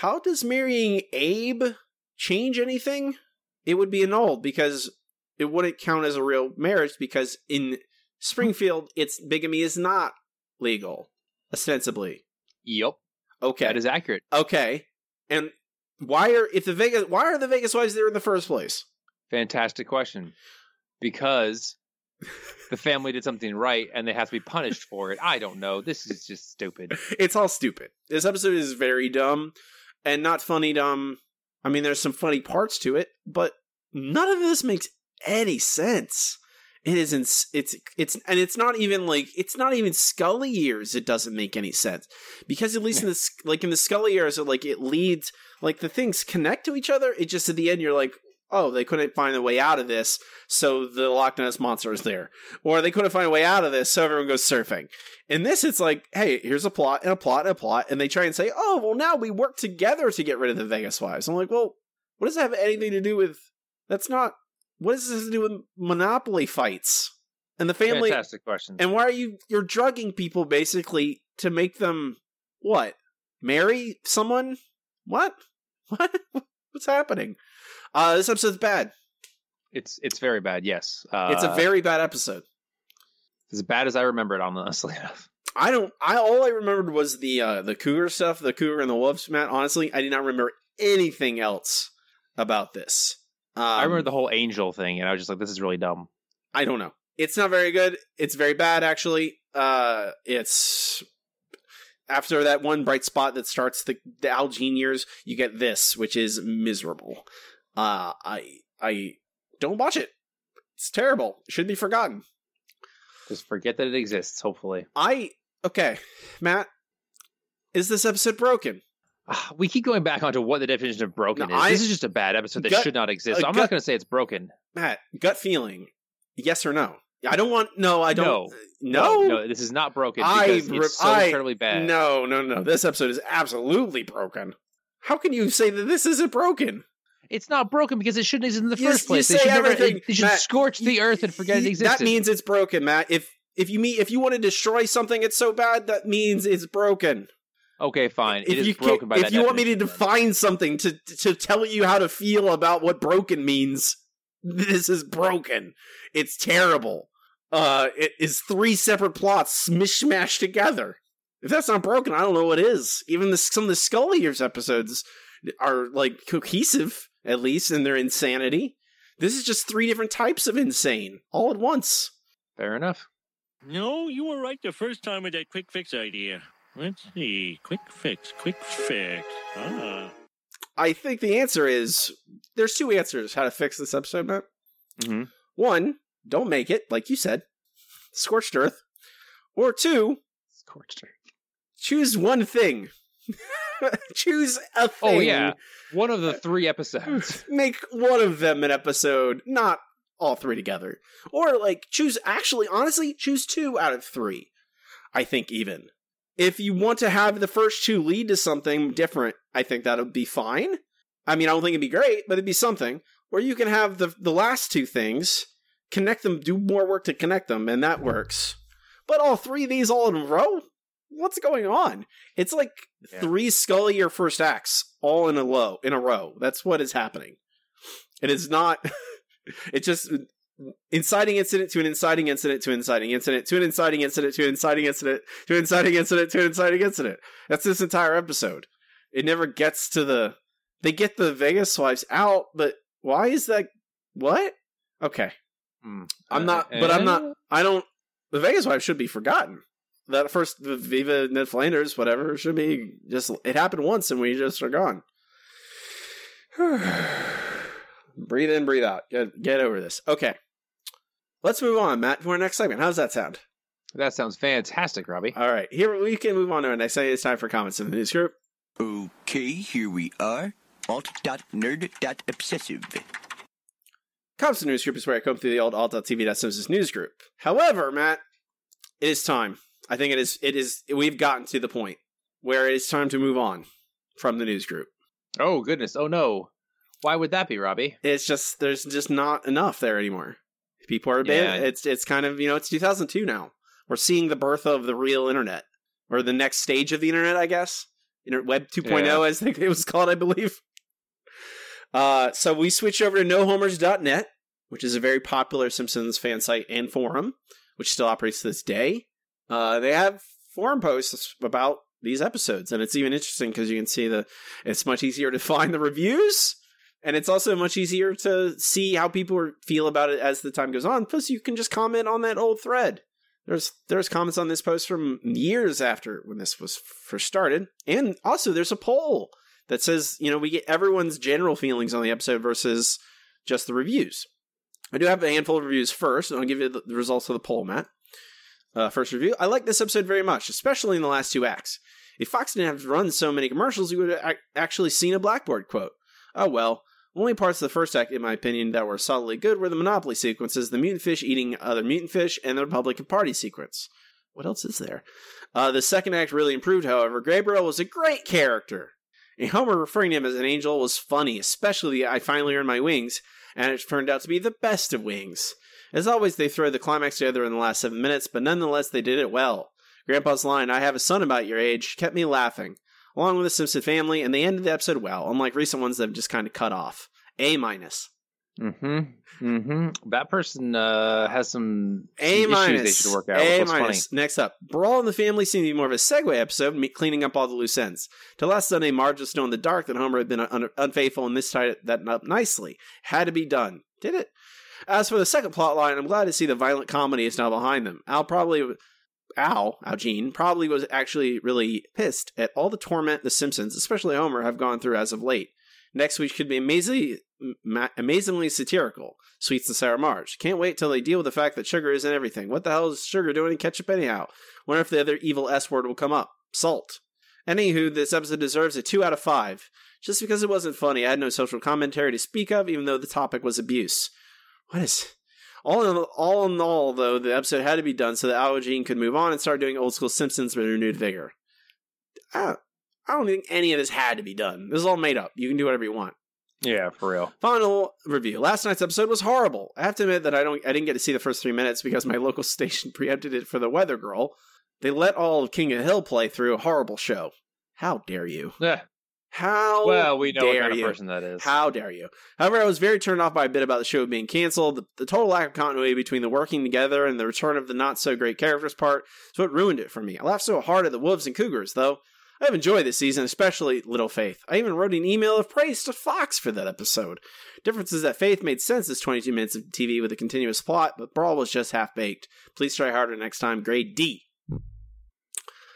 how does marrying Abe change anything? It would be annulled because it wouldn't count as a real marriage because in Springfield, it's bigamy is not legal, ostensibly. Yep. Okay. That is accurate. Okay. And why are if the Vegas why are the Vegas wives there in the first place? Fantastic question. Because the [LAUGHS] family did something right and they have to be punished for it. I don't know. This is just stupid. It's all stupid. This episode is very dumb and not funny dumb. I mean, there's some funny parts to it, but none of this makes any sense. It isn't. It's it's and it's not even like it's not even Scully years. It doesn't make any sense because at least in this like in the Scully years, it, like it leads like the things connect to each other. It just at the end you're like, oh, they couldn't find a way out of this, so the Loch Ness monster is there, or they couldn't find a way out of this, so everyone goes surfing. In this, it's like, hey, here's a plot and a plot and a plot, and they try and say, oh, well, now we work together to get rid of the Vegas wives. I'm like, well, what does that have anything to do with? That's not. What does this do with monopoly fights and the family? Fantastic question. And why are you you're drugging people basically to make them what? marry someone? What? [LAUGHS] What? What's happening? Uh, this episode's bad. It's it's very bad. Yes, uh, it's a very bad episode. as bad as I remember it. Honestly enough. [LAUGHS] I don't. I all I remembered was the uh, the cougar stuff, the cougar and the wolves. Matt, honestly, I did not remember anything else about this. Um, I remember the whole angel thing, and I was just like, "This is really dumb." I don't know. It's not very good. It's very bad, actually. Uh, it's after that one bright spot that starts the, the Al Jean years, you get this, which is miserable. Uh, I I don't watch it. It's terrible. It should be forgotten. Just forget that it exists. Hopefully, I okay, Matt. Is this episode broken? Ah, we keep going back onto what the definition of broken No, is. I- this is just a bad episode that Gut- should not exist. uh, I'm gut- not going to say it's broken. Matt, gut feeling, yes or no? I don't want. No, I don't. No, No, no, this is not broken I, it's so I- incredibly bad. No, no, no. This episode is absolutely broken. How can you say that this isn't broken? It's not broken because it shouldn't exist in the You- first you place. say they should, never, they should Matt, scorch the earth and forget it existed. That means it's broken, Matt. If if you mean if you want to destroy something, it's so bad that means it's broken. Okay, fine. If it is you broken by that. if that you want me to definition, define something to to tell you how to feel about what broken means, this is broken. It's terrible. Uh, it is three separate plots mishmashed together. If that's not broken, I don't know what is. Even the, some of the Scully Years episodes are like cohesive, at least in their insanity. This is just three different types of insane all at once. Fair enough. No, you were right the first time with that quick fix idea. Let's see. Quick fix, quick fix. Ah. I think the answer is there's two answers how to fix this episode, Matt. Mm-hmm. One, don't make it, like you said, scorched earth. Or two, Scorched earth. choose one thing. [LAUGHS] choose a thing. Oh yeah, one of the three episodes. [LAUGHS] Make one of them an episode, not all three together. Or like choose actually honestly choose two out of three. I think even. If you want to have the first two lead to something different, I think that would be fine. I mean, I don't think it'd be great, but it'd be something. Or you can have the the last two things, connect them, do more work to connect them, and that works. But all three of these all in a row? What's going on? It's like Yeah. three Scully or first acts all in a low in a row. That's what is happening. It is not. [LAUGHS] it's just inciting incident to an inciting incident to an inciting incident to an inciting incident to an inciting incident to an inciting incident to an inciting incident. That's this entire episode. It never gets to the. They get the Vegas wives out, but why is that? What? Okay, Hmm. I'm Uh, not. But I'm not. eh? I don't. The Vegas wives should be forgotten. That first, the Viva Ned Flanders, whatever, should be just. It happened once, and we just are gone. [SIGHS] breathe in, breathe out. Get get over this. Okay, let's move on, Matt, to our next segment. How does that sound? That sounds fantastic, Robbie. All right, here we can move on to our next segment. It's time for comments in the news group. Okay, here we are. Alt.nerd.obsessive. Comments in the news group is where I come through the old alt.tv.simpsons news group. However, Matt, it is time. I think it is. It is. We've gotten to the point where it is time to move on from the news group. Oh goodness. Oh no. Why would that be, Robbie? It's just there's just not enough there anymore. People are Yeah. It's it's kind of you know it's 2002 now. We're seeing the birth of the real internet or the next stage of the internet, I guess. Inter- Web 2.0, Yeah. as it was called, I believe. Uh, so we switch over to nohomers.net, which is a very popular Simpsons fan site and forum, which still operates to this day. Uh, they have forum posts about these episodes, and it's even interesting because you can see the. It's much easier to [LAUGHS] find the reviews, and it's also much easier to see how people feel about it as the time goes on. Plus, you can just comment on that old thread. There's there's comments on this post from years after when this was first started, and also there's a poll that says you know we get everyone's general feelings on the episode versus just the reviews. I do have a handful of reviews first, and I'll give you the the results of the poll, Matt. Uh, first review. I like this episode very much, especially in the last two acts. If Fox didn't have run so many commercials, you would have actually seen a Blackboard quote. Oh well. Only parts of the first act, in my opinion, that were solidly good were the Monopoly sequences, the mutant fish eating other mutant fish, and the Republican Party sequence. What else is there? Uh, the second act really improved, however. Gabriel was a great character. And Homer referring to him as an angel was funny, especially I finally earned my wings, and it turned out to be the best of wings. As always, they throw the climax together in the last seven minutes, but nonetheless, they did it well. Grandpa's line, I have a son about your age, kept me laughing. Along with the Simpson family, and they ended the episode well, unlike recent ones that have just kind of cut off. A minus. Mm-hmm. Mm-hmm. That person uh, has some, A issues minus. they should work out. A What's funny? minus. Next up, Brawl in the Family seemed to be more of a segue episode, me- cleaning up all the loose ends. To last Sunday, Marge was still in the dark that Homer had been un- unfaithful, and this tied that up nicely. Had to be done. Did it? As for the second plot line, I'm glad to see the violent comedy is now behind them. Al probably, Al, Al Jean, probably was actually really pissed at all the torment the Simpsons, especially Homer, have gone through as of late. Next week should be amazingly, ma- amazingly satirical. Sweets and Sour Marge. Can't wait till they deal with the fact that sugar isn't everything. What the hell is sugar doing in ketchup anyhow? Wonder if the other evil S word will come up. Salt. Anywho, this episode deserves a 2 out of 5. Just because it wasn't funny, I had no social commentary to speak of, even though the topic was abuse. What is. All in all, in all though, the episode had to be done so that Al Jean could move on and start doing old school Simpsons with renewed vigor. I, I don't think any of this had to be done. This is all made up. You can do whatever you want. Yeah, for real. Final review. Last night's episode was horrible. I have to admit that I don't I didn't get to see the first three minutes because my [LAUGHS] local station [LAUGHS] preempted it for the Weather Girl. They let all of King of Hill play through a horrible show. How dare you? Yeah. How Well, we know what kind of person that is. How dare you? However, I was very turned off by a bit about the show being canceled. The, the total lack of continuity between the working together and the return of the not so great characters part is what ruined it for me. I laughed so hard at the Wolves and Cougars, though. I have enjoyed this season, especially Little Faith. I even wrote an email of praise to Fox for that episode. Difference is that Faith made sense as 22 minutes of TV with a continuous plot, but Brawl was just half baked. Please try harder next time. Grade D.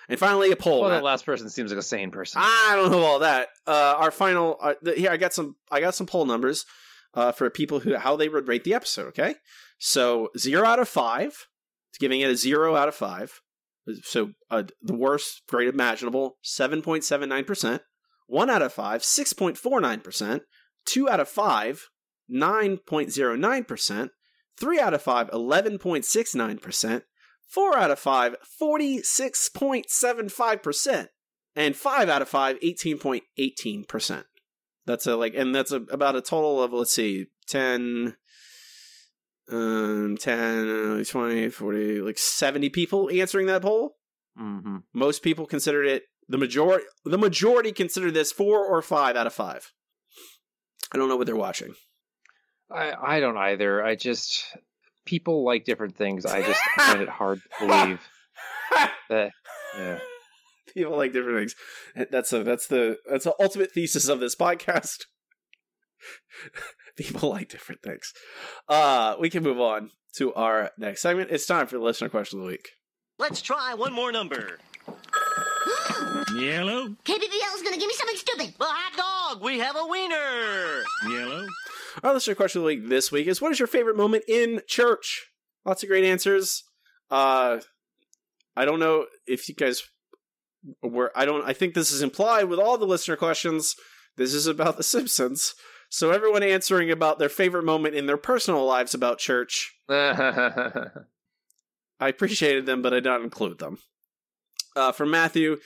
And finally, a poll. Well, that last person seems like a sane person. I don't know all that. Uh, our final uh, the, here, I got some. I got some poll numbers uh, for people who how they would rate the episode. Okay, so zero out of five, it's giving it a zero out of five. So uh, the worst grade imaginable, seven point seven nine percent. One out of five, six point four nine percent. Two out of five, nine point zero nine percent. Three out of five, eleven point six nine percent. Four out of five, 46.75%. And five out of five, 18.18%. That's a like, and that's a, about a total of, let's see, 10, um, 10, uh, 20, 40, like 70 people answering that poll. Mm-hmm. Most people considered it, the majority, the majority consider this four or five out of five. I don't know what they're watching. I I don't either. I just people like different things. I just [LAUGHS] find it hard to believe [LAUGHS] that. Yeah. People like different things. That's a that's the that's the ultimate thesis of this podcast. [LAUGHS] People like different things. Uh we can move on to our next segment. It's time for the listener question of the week. Let's try one more number. Yellow. KBBL is gonna give me something stupid. The hot dog. We have a wiener. Yellow. Our listener question of the week this week is what is your favorite moment in church? Lots of great answers. Uh I don't know if you guys were I don't I think this is implied with all the listener questions. This is about the [LAUGHS] Simpsons. So everyone answering about their favorite moment in their personal lives about church. [LAUGHS] I appreciated them, but I did not include them. Uh, from Matthew,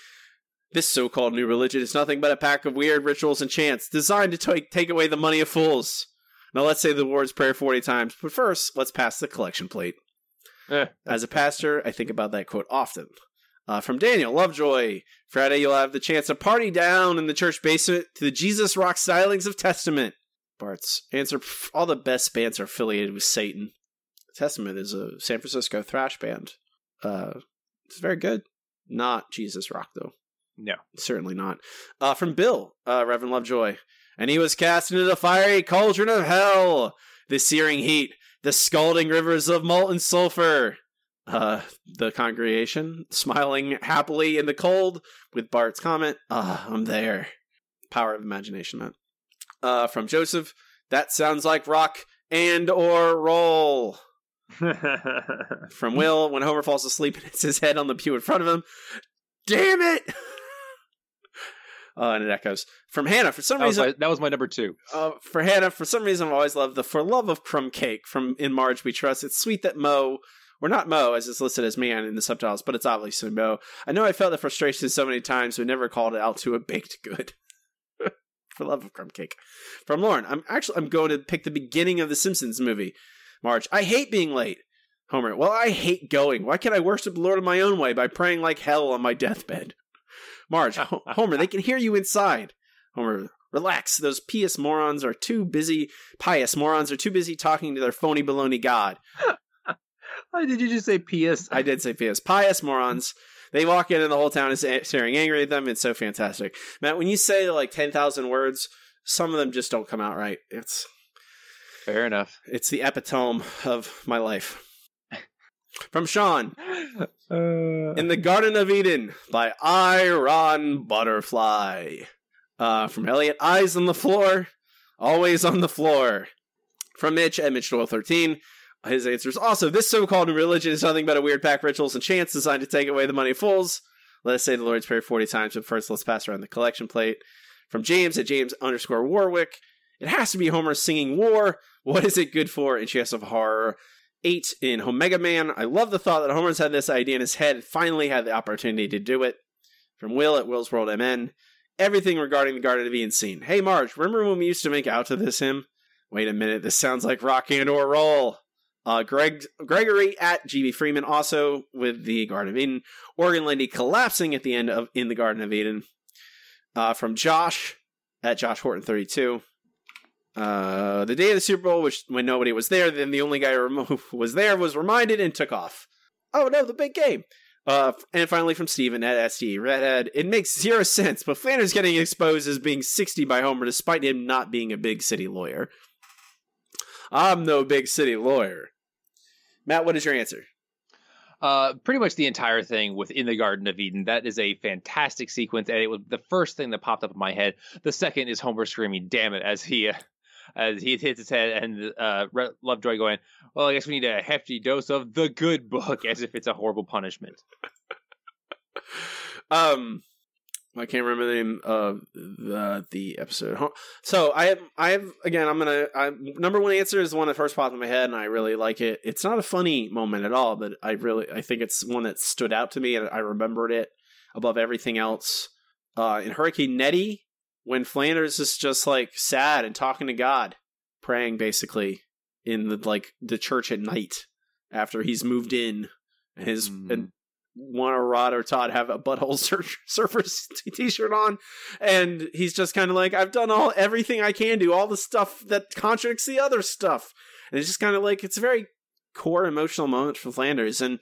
this so-called new religion is nothing but a pack of weird rituals and chants designed to take take away the money of fools. Now let's say the Lord's Prayer 40 times, but first, let's pass the collection plate. As a pastor, I think about that quote often. Uh, from Daniel Lovejoy, Friday you'll have the chance to party down in the church basement to the Jesus rock stylings of Testament. Bart's answer: All the best bands are affiliated with Satan. Testament is a San Francisco thrash band. Uh, it's very good. Not Jesus rock though. No, certainly not. Uh, from Bill, uh, Reverend Lovejoy, and he was cast into the fiery cauldron of hell, the searing heat, the scalding rivers of molten sulfur. Uh, the congregation smiling happily in the cold with Bart's comment, "Ah, I'm there." Power of imagination, man. Uh, from Joseph, that sounds like rock and or roll. [LAUGHS] from Will, when Homer falls asleep and hits his head on the pew in front of him, damn it! [LAUGHS] Uh, and it echoes from Hannah. For some That was, reason, my, that was my number two. uh, for Hannah, for some reason, I've always loved the "For Love of Crumb Cake" from "In Marge We Trust." It's sweet that Moe, or not Moe, as it's listed as man in the subtitles, but it's obviously Moe. I know I felt the frustration so many times, we never called it out to a baked good. [LAUGHS] for love of crumb cake, from Lauren. I'm actually I'm going to pick the beginning of the Simpsons movie. Marge, I hate being late. Homer, well, I hate going. Why can't I worship the Lord in my own way by praying like hell on my deathbed? Marge, [LAUGHS] Homer, they can hear you inside. Homer, relax. Those pious morons are too busy. Pious morons are too busy talking to their phony baloney god. [LAUGHS] Why did you just say pious? I did say pious. Pious morons. They walk in and the whole town is staring angry at them. It's so fantastic. Matt, when you say like 10,000 words, some of them just don't come out right. It's fair enough. It's the epitome of my life. From Sean. In the Garden of Eden by Iron Butterfly. Uh, from Elliot, Eyes on the Floor. Always on the floor. From Mitch at Mitch1213. His answer is also this so called religion is nothing but a weird pack of rituals and chants designed to take away the money of fools. Let us say the Lord's Prayer 40 times, but first let's pass around the collection plate. From James at James underscore Warwick. It has to be Homer singing war. What is it good for? And Chest of Horror 8 in Omega Man. I love the thought that Homer's had this idea in his head, finally had the opportunity to do it. From Will at Will's World MN. Everything regarding the Garden of Eden scene. Hey Marge, remember when we used to make out to this hymn? Wait a minute, this sounds like rock and or roll. Uh, Greg Gregory at GB Freeman also with the Garden of Eden. Organ Lady collapsing at the end of In the Garden of Eden. Uh, from Josh at Josh Horton 32. Uh, the day of the Super Bowl, which when nobody was there, then the only guy who [LAUGHS] was there was reminded and took off. Oh no, the big game. Uh, and finally from Steven at SD Redhead, it makes zero sense, but Flanders getting exposed as being 60 by Homer despite him not being a big city lawyer. I'm no big city lawyer. Matt, what is your answer? Uh, pretty much the entire thing within the Garden of Eden. That is a fantastic sequence, and it was the first thing that popped up in my head. The second is Homer screaming "Damn it!" as he uh, as he hits his head, and uh, Lovejoy going, "Well, I guess we need a hefty dose of the good book," as if it's a horrible punishment. [LAUGHS] Um, I can't remember the name of the the episode. So I have I have again. I'm gonna I, number one answer is the one that first popped in my head, and I really like it. It's not a funny moment at all, but I really I think it's one that stood out to me, and I remembered it above everything else. Uh, in Hurricane Neddy, when Flanders is just like sad and talking to God, praying basically in the like the church at night after he's moved in, and his mm-hmm. and one or Rod or Todd have a butthole [LAUGHS] sur- surfers t-shirt on, and he's just kind of like, I've done all everything I can do, all the stuff that contradicts the other stuff, and it's just kind of like it's a very core emotional moment for Flanders, and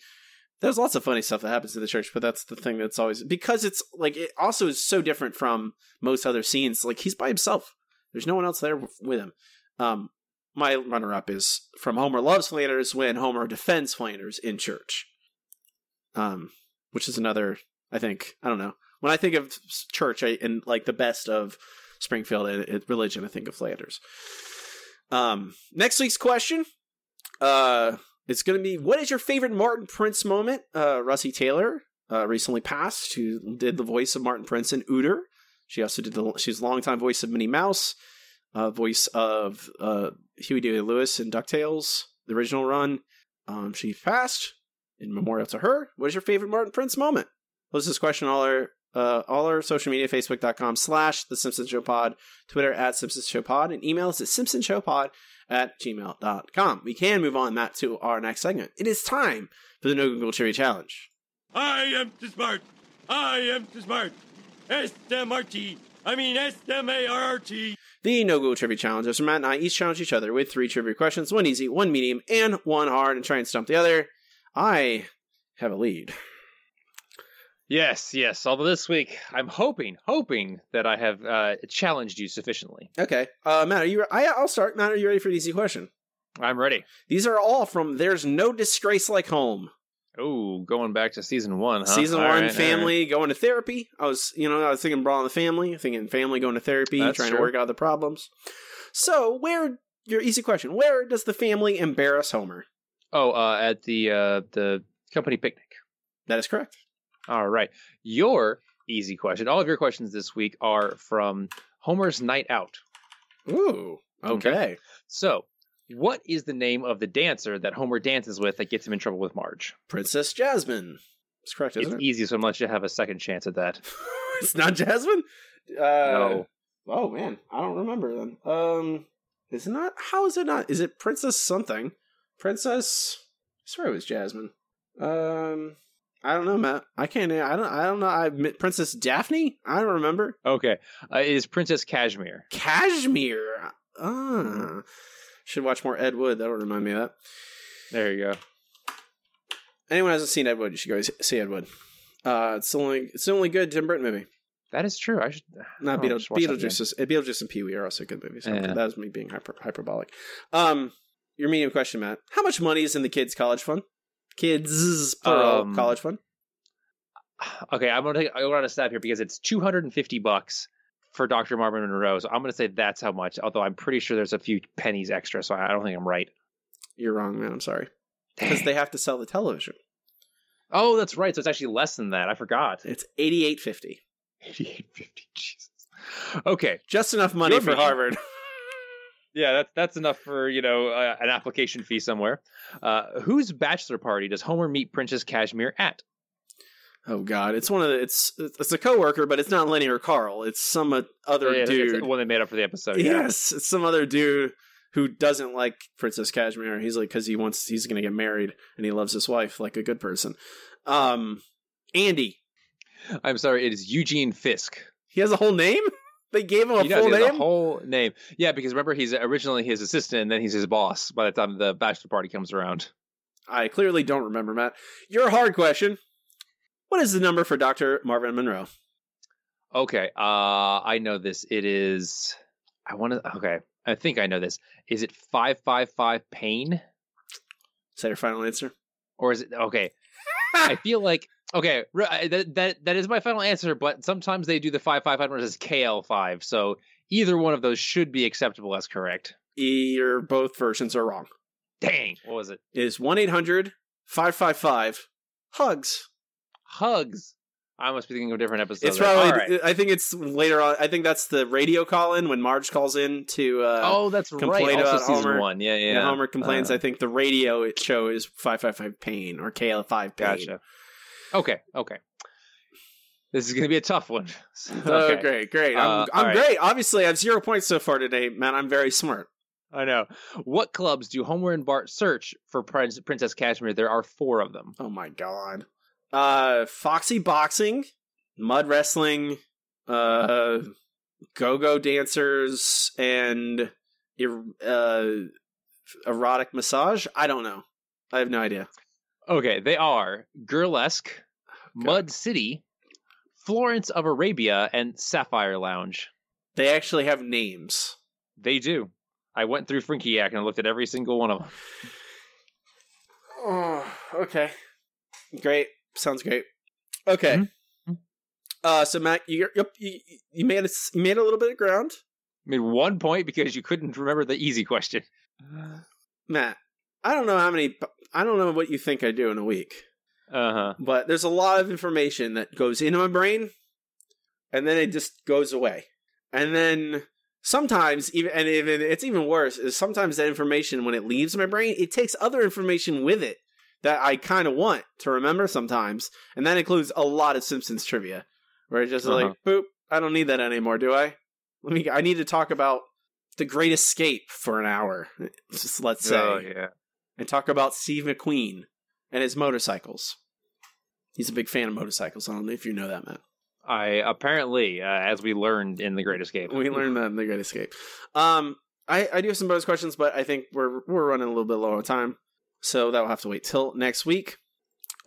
there's lots of funny stuff that happens to the church, but that's the thing that's always because it's like it also is so different from most other scenes. Like he's by himself. There's no one else there with him. Um, my runner up is from Homer loves Flanders when Homer defends Flanders in church. Um, which is another. I think I don't know when I think of church I, and like the best of Springfield and, and religion, I think of Flanders. Um, next week's question. Uh, it's going to be what is your favorite Martin Prince moment? Uh, Russi Taylor uh, recently passed, who did the voice of Martin Prince in Uter. She also did the she's a longtime voice of Minnie Mouse, uh, voice of uh, Huey Dewey Lewis in Ducktales, the original run. Um, she passed in memorial to her. What is your favorite Martin Prince moment? Post this question on all our uh, all our social media, facebook.com slash the Simpsons Show Pod, Twitter at Simpsons Show Pod, and email us at simpsonshowpod at gmail.com. We can move on, Matt, to our next segment. It is time for the No Google Trivia Challenge. I am too smart. I am too smart. S-M-R-T. I mean S-M-A-R-R-T. The No Google Trivia Challenge is where Matt and I each challenge each other with three trivia questions, one easy, one medium, and one hard, and try and stump the other. I have a lead. [LAUGHS] Yes, yes. Although this week I'm hoping, hoping that I have uh, challenged you sufficiently. Okay, uh, Matt, are you? I, I'll start. Matt, are you ready for the easy question? I'm ready. These are all from "There's No Disgrace Like Home." Oh, going back to season one, huh? Season All one, right, family going to therapy. I was, you know, I was thinking Brawl in the Family, thinking family going to therapy, That's trying true. to work out the problems. So, where your easy question? Where does the family embarrass Homer? Oh, uh, at the uh, the company picnic. That is correct. All right. Your easy question. All of your questions this week are from Homer's Night Out. Ooh. Okay. So, what is the name of the dancer that Homer dances with that gets him in trouble with Marge? Princess Jasmine. That's correct, It's isn't it? easy, so I'm let you have a second chance at that. [LAUGHS] it's not Jasmine. Uh, No. Oh man, I don't remember then. Um, is it not? How is it not? Is it Princess something? Princess? I swear it was Jasmine. Um, I don't know, Matt. I can't. I don't. I don't know. I Princess Daphne. I don't remember. Okay, uh, it is Princess Cashmere. Cashmere. Ah, should watch more Ed Wood. That'll remind me of that. There you go. Anyone hasn't seen Ed Wood, you should go see Ed Wood. Uh, it's the only. It's the only good Tim Burton movie. That is true. I should. Not oh, Beetle, Beetlejuice. Is, Beetlejuice and Pee Wee are also good movies. Yeah. That was me being hyper, hyperbolic. Um, your medium question, Matt. How much money is in the kids' college fund? Kids plural Um, college fund. Okay, I'm gonna take, I'm gonna step here because it's 250 bucks for Dr. Marvin Monroe. So I'm gonna say that's how much. Although I'm pretty sure there's a few pennies extra, so I don't think I'm right. You're wrong, man. I'm sorry. Because they have to sell the television. Oh, that's right. So it's actually less than that. I forgot. It's eighty eight fifty. Eighty eight fifty. Jesus. Okay, just enough money for Harvard. [LAUGHS] Yeah, that's that's enough for you know uh, an application fee somewhere. Uh, whose bachelor party does Homer meet Princess Cashmere at? Oh God, it's one of the, it's it's a coworker, but it's not Lenny or Carl. It's some uh, other Yeah, it's- it's dude. the one they made up for the episode. yeah. Yes, it's some other dude who doesn't like Princess Cashmere. He's like because he wants he's going to get married and he loves his wife like a good person. Um, Andy, I'm sorry, it is Eugene Fisk. he has a whole name. They gave him a does, full name. a whole name. Yeah, because remember he's originally his assistant and then he's his boss by the time the bachelor party comes around. I clearly don't remember, Matt. Your hard question. What is the number for Doctor Marvin Monroe? Okay, uh I know this. It is I want to okay. I think I know this. Is it 555 pain Is that your final answer? or is it okay? [LAUGHS] I feel like okay, that that that is my final answer, but sometimes they do the 555 as KL5. So either one of those should be acceptable as correct. Your both versions are wrong. Dang, what was it? It is 1 800 555 HUGS. Hugs. I must be thinking of a different episode. It's probably. Right. I think it's later on. I think that's the radio call in when Marge calls in to. Uh, Oh, that's right. complain Also about season Homer. one. Yeah, yeah. Homer complains. Uh, I think the radio show is five five five pain or KL five pain. Gotcha. Okay, okay. This is going to be a tough one. [LAUGHS] [LAUGHS] Oh, Okay. great, great. I'm, Uh, I'm right. great. Obviously, I have zero points so far today, man. I'm very smart. I know. What clubs do Homer and Bart search for Prince, Princess Cashmere? There are four of them. Oh my god. Uh, Foxy boxing, mud wrestling, uh, go-go dancers, and uh, erotic massage. I don't know. I have no idea. Okay, they are Girlesque, Mud City, Florence of Arabia, and Sapphire Lounge. They actually have names. They do. I went through Frinkiac and looked at every single one of them. Oh, [SIGHS] okay. Great. Sounds great. Okay. Uh, so Matt, you you, you made a, you made a little bit of ground. I mean, one point because you couldn't remember the easy question. Matt, I don't know how many. I don't know what you think I do in a week, Uh huh. but there's a lot of information that goes into my brain, and then it just goes away, and then sometimes even and even it's even worse is sometimes that information when it leaves my brain, it takes other information with it that I kind of want to remember sometimes, and that includes a lot of Simpsons trivia, where it's just Uh-huh. like, boop, I don't need that anymore, do I? Let me. I need to talk about the Great Escape for an hour. Just [LAUGHS] let's say Oh yeah. and talk about Steve McQueen and his motorcycles. He's a big fan of motorcycles. I don't know if you know that, Matt. I apparently, uh, as we learned in The Great Escape, We learned that in The Great Escape. Um, I, I do have some bonus questions, but I think we're we're running a little bit low on time, so that will have to wait till next week.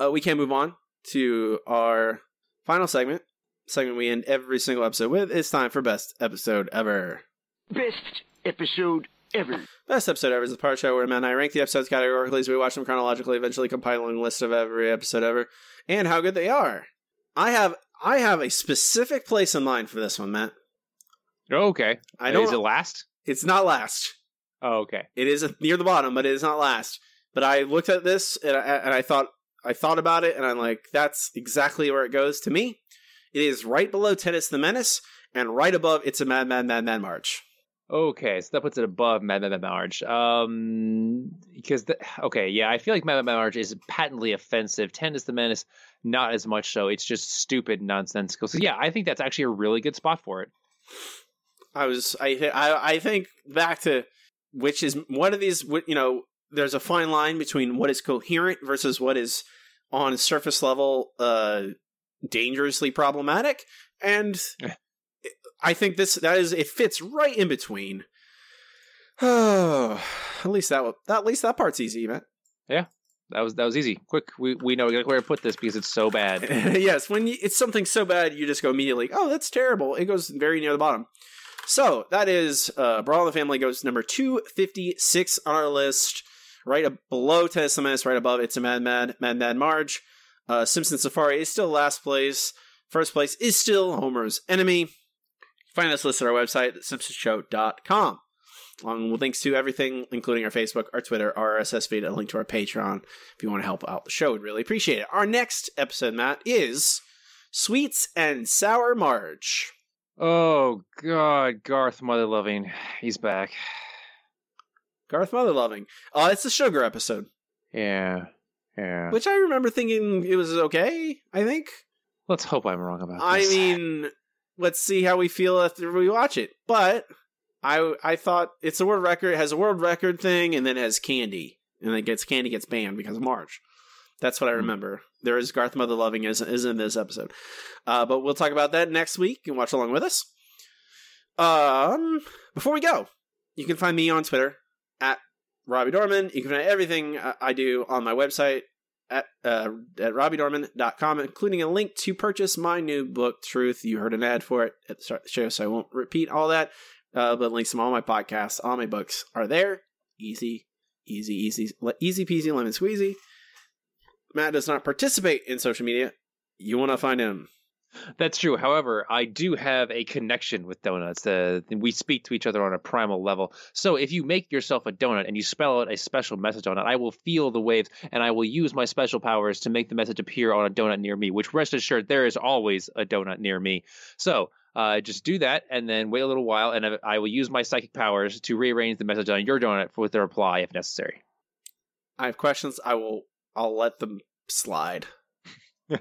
Uh, we can move on to our final segment. Segment we end every single episode with. It's time for best episode ever. Best episode ever. [LAUGHS] Best episode ever is the part show where Matt and I rank the episodes categorically as we watch them chronologically, eventually compiling a list of every episode ever and how good they are. I have I have a specific place in mind for this one, Matt. Oh, okay. I don't. Is it last? It's not last. Oh, okay. It is near the bottom, but it is not last. But I looked at this and I, and I thought I thought about it, and I'm like, that's exactly where it goes to me. It is right below Tennis the Menace, and right above It's a Mad Mad Mad Mad Marge. Okay, so that puts it above Mad Mad Mad Marge. Um, because the, okay, yeah, I feel like Mad Mad Mad Marge is patently offensive. Tennis the Menace, not as much so. It's just stupid, nonsensical. So yeah, I think that's actually a really good spot for it. I was I th- I I think back to which is one of these you know there's a fine line between what is coherent versus what is on surface level uh dangerously problematic and [LAUGHS] I think this that is it fits right in between. Oh, [SIGHS] at least that at least that part's easy, man. Yeah, that was that was easy. Quick, we we know where to put this because it's so bad. [LAUGHS] yes, when you, it's something so bad, you just go immediately. Oh, that's terrible. It goes very near the bottom. So that is uh, Brawl in the Family goes number two fifty six on our list, right below Tennis Menace, right above It's a Mad Mad Mad Mad Marge. Uh, Simpson Safari is still last place. First place is still Homer's Enemy. Find us listed on our website, simpsonshow.com, along with links to everything, including our Facebook, our Twitter, our RSS feed, a link to our Patreon if you want to help out the show. We'd really appreciate it. Our next episode, Matt, is Sweets and Sour Marge. Oh, God. Garth Motherloving. He's back. Garth Motherloving. Oh, uh, it's the sugar episode. Yeah. Yeah. Which I remember thinking it was okay, I think. Let's hope I'm wrong about I this. I mean, let's see how we feel after we watch it. But I I thought it's a world record, it has a world record thing, and then it has candy. And then gets candy gets banned because of Marge. That's what I hmm. remember. There is Garth Motherloving is is in this episode. Uh, but we'll talk about that next week and watch along with us. Um before we go, you can find me on Twitter at Robbie Dorman. You can find everything I do on my website, at, uh, at robbiedorman.com, including a link to purchase my new book, Truth. You heard an ad for it at the start of the show, so I won't repeat all that. Uh, but links to all my podcasts, all my books are there. Easy, easy, easy, easy peasy, lemon squeezy. Matt does not participate in social media. You want to find him that's true. However, I do have a connection with donuts. Uh, we speak to each other on a primal level. So if you make yourself a donut and you spell out a special message on it, I will feel the waves and I will use my special powers to make the message appear on a donut near me, which rest assured, there is always a donut near me. So uh, just do that and then wait a little while, and I will use my psychic powers to rearrange the message on your donut with the reply if necessary. I have questions. I will. I'll let them slide. [LAUGHS]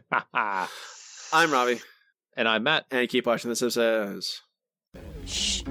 I'm Robbie. And I'm Matt. And keep watching the episode. Shh.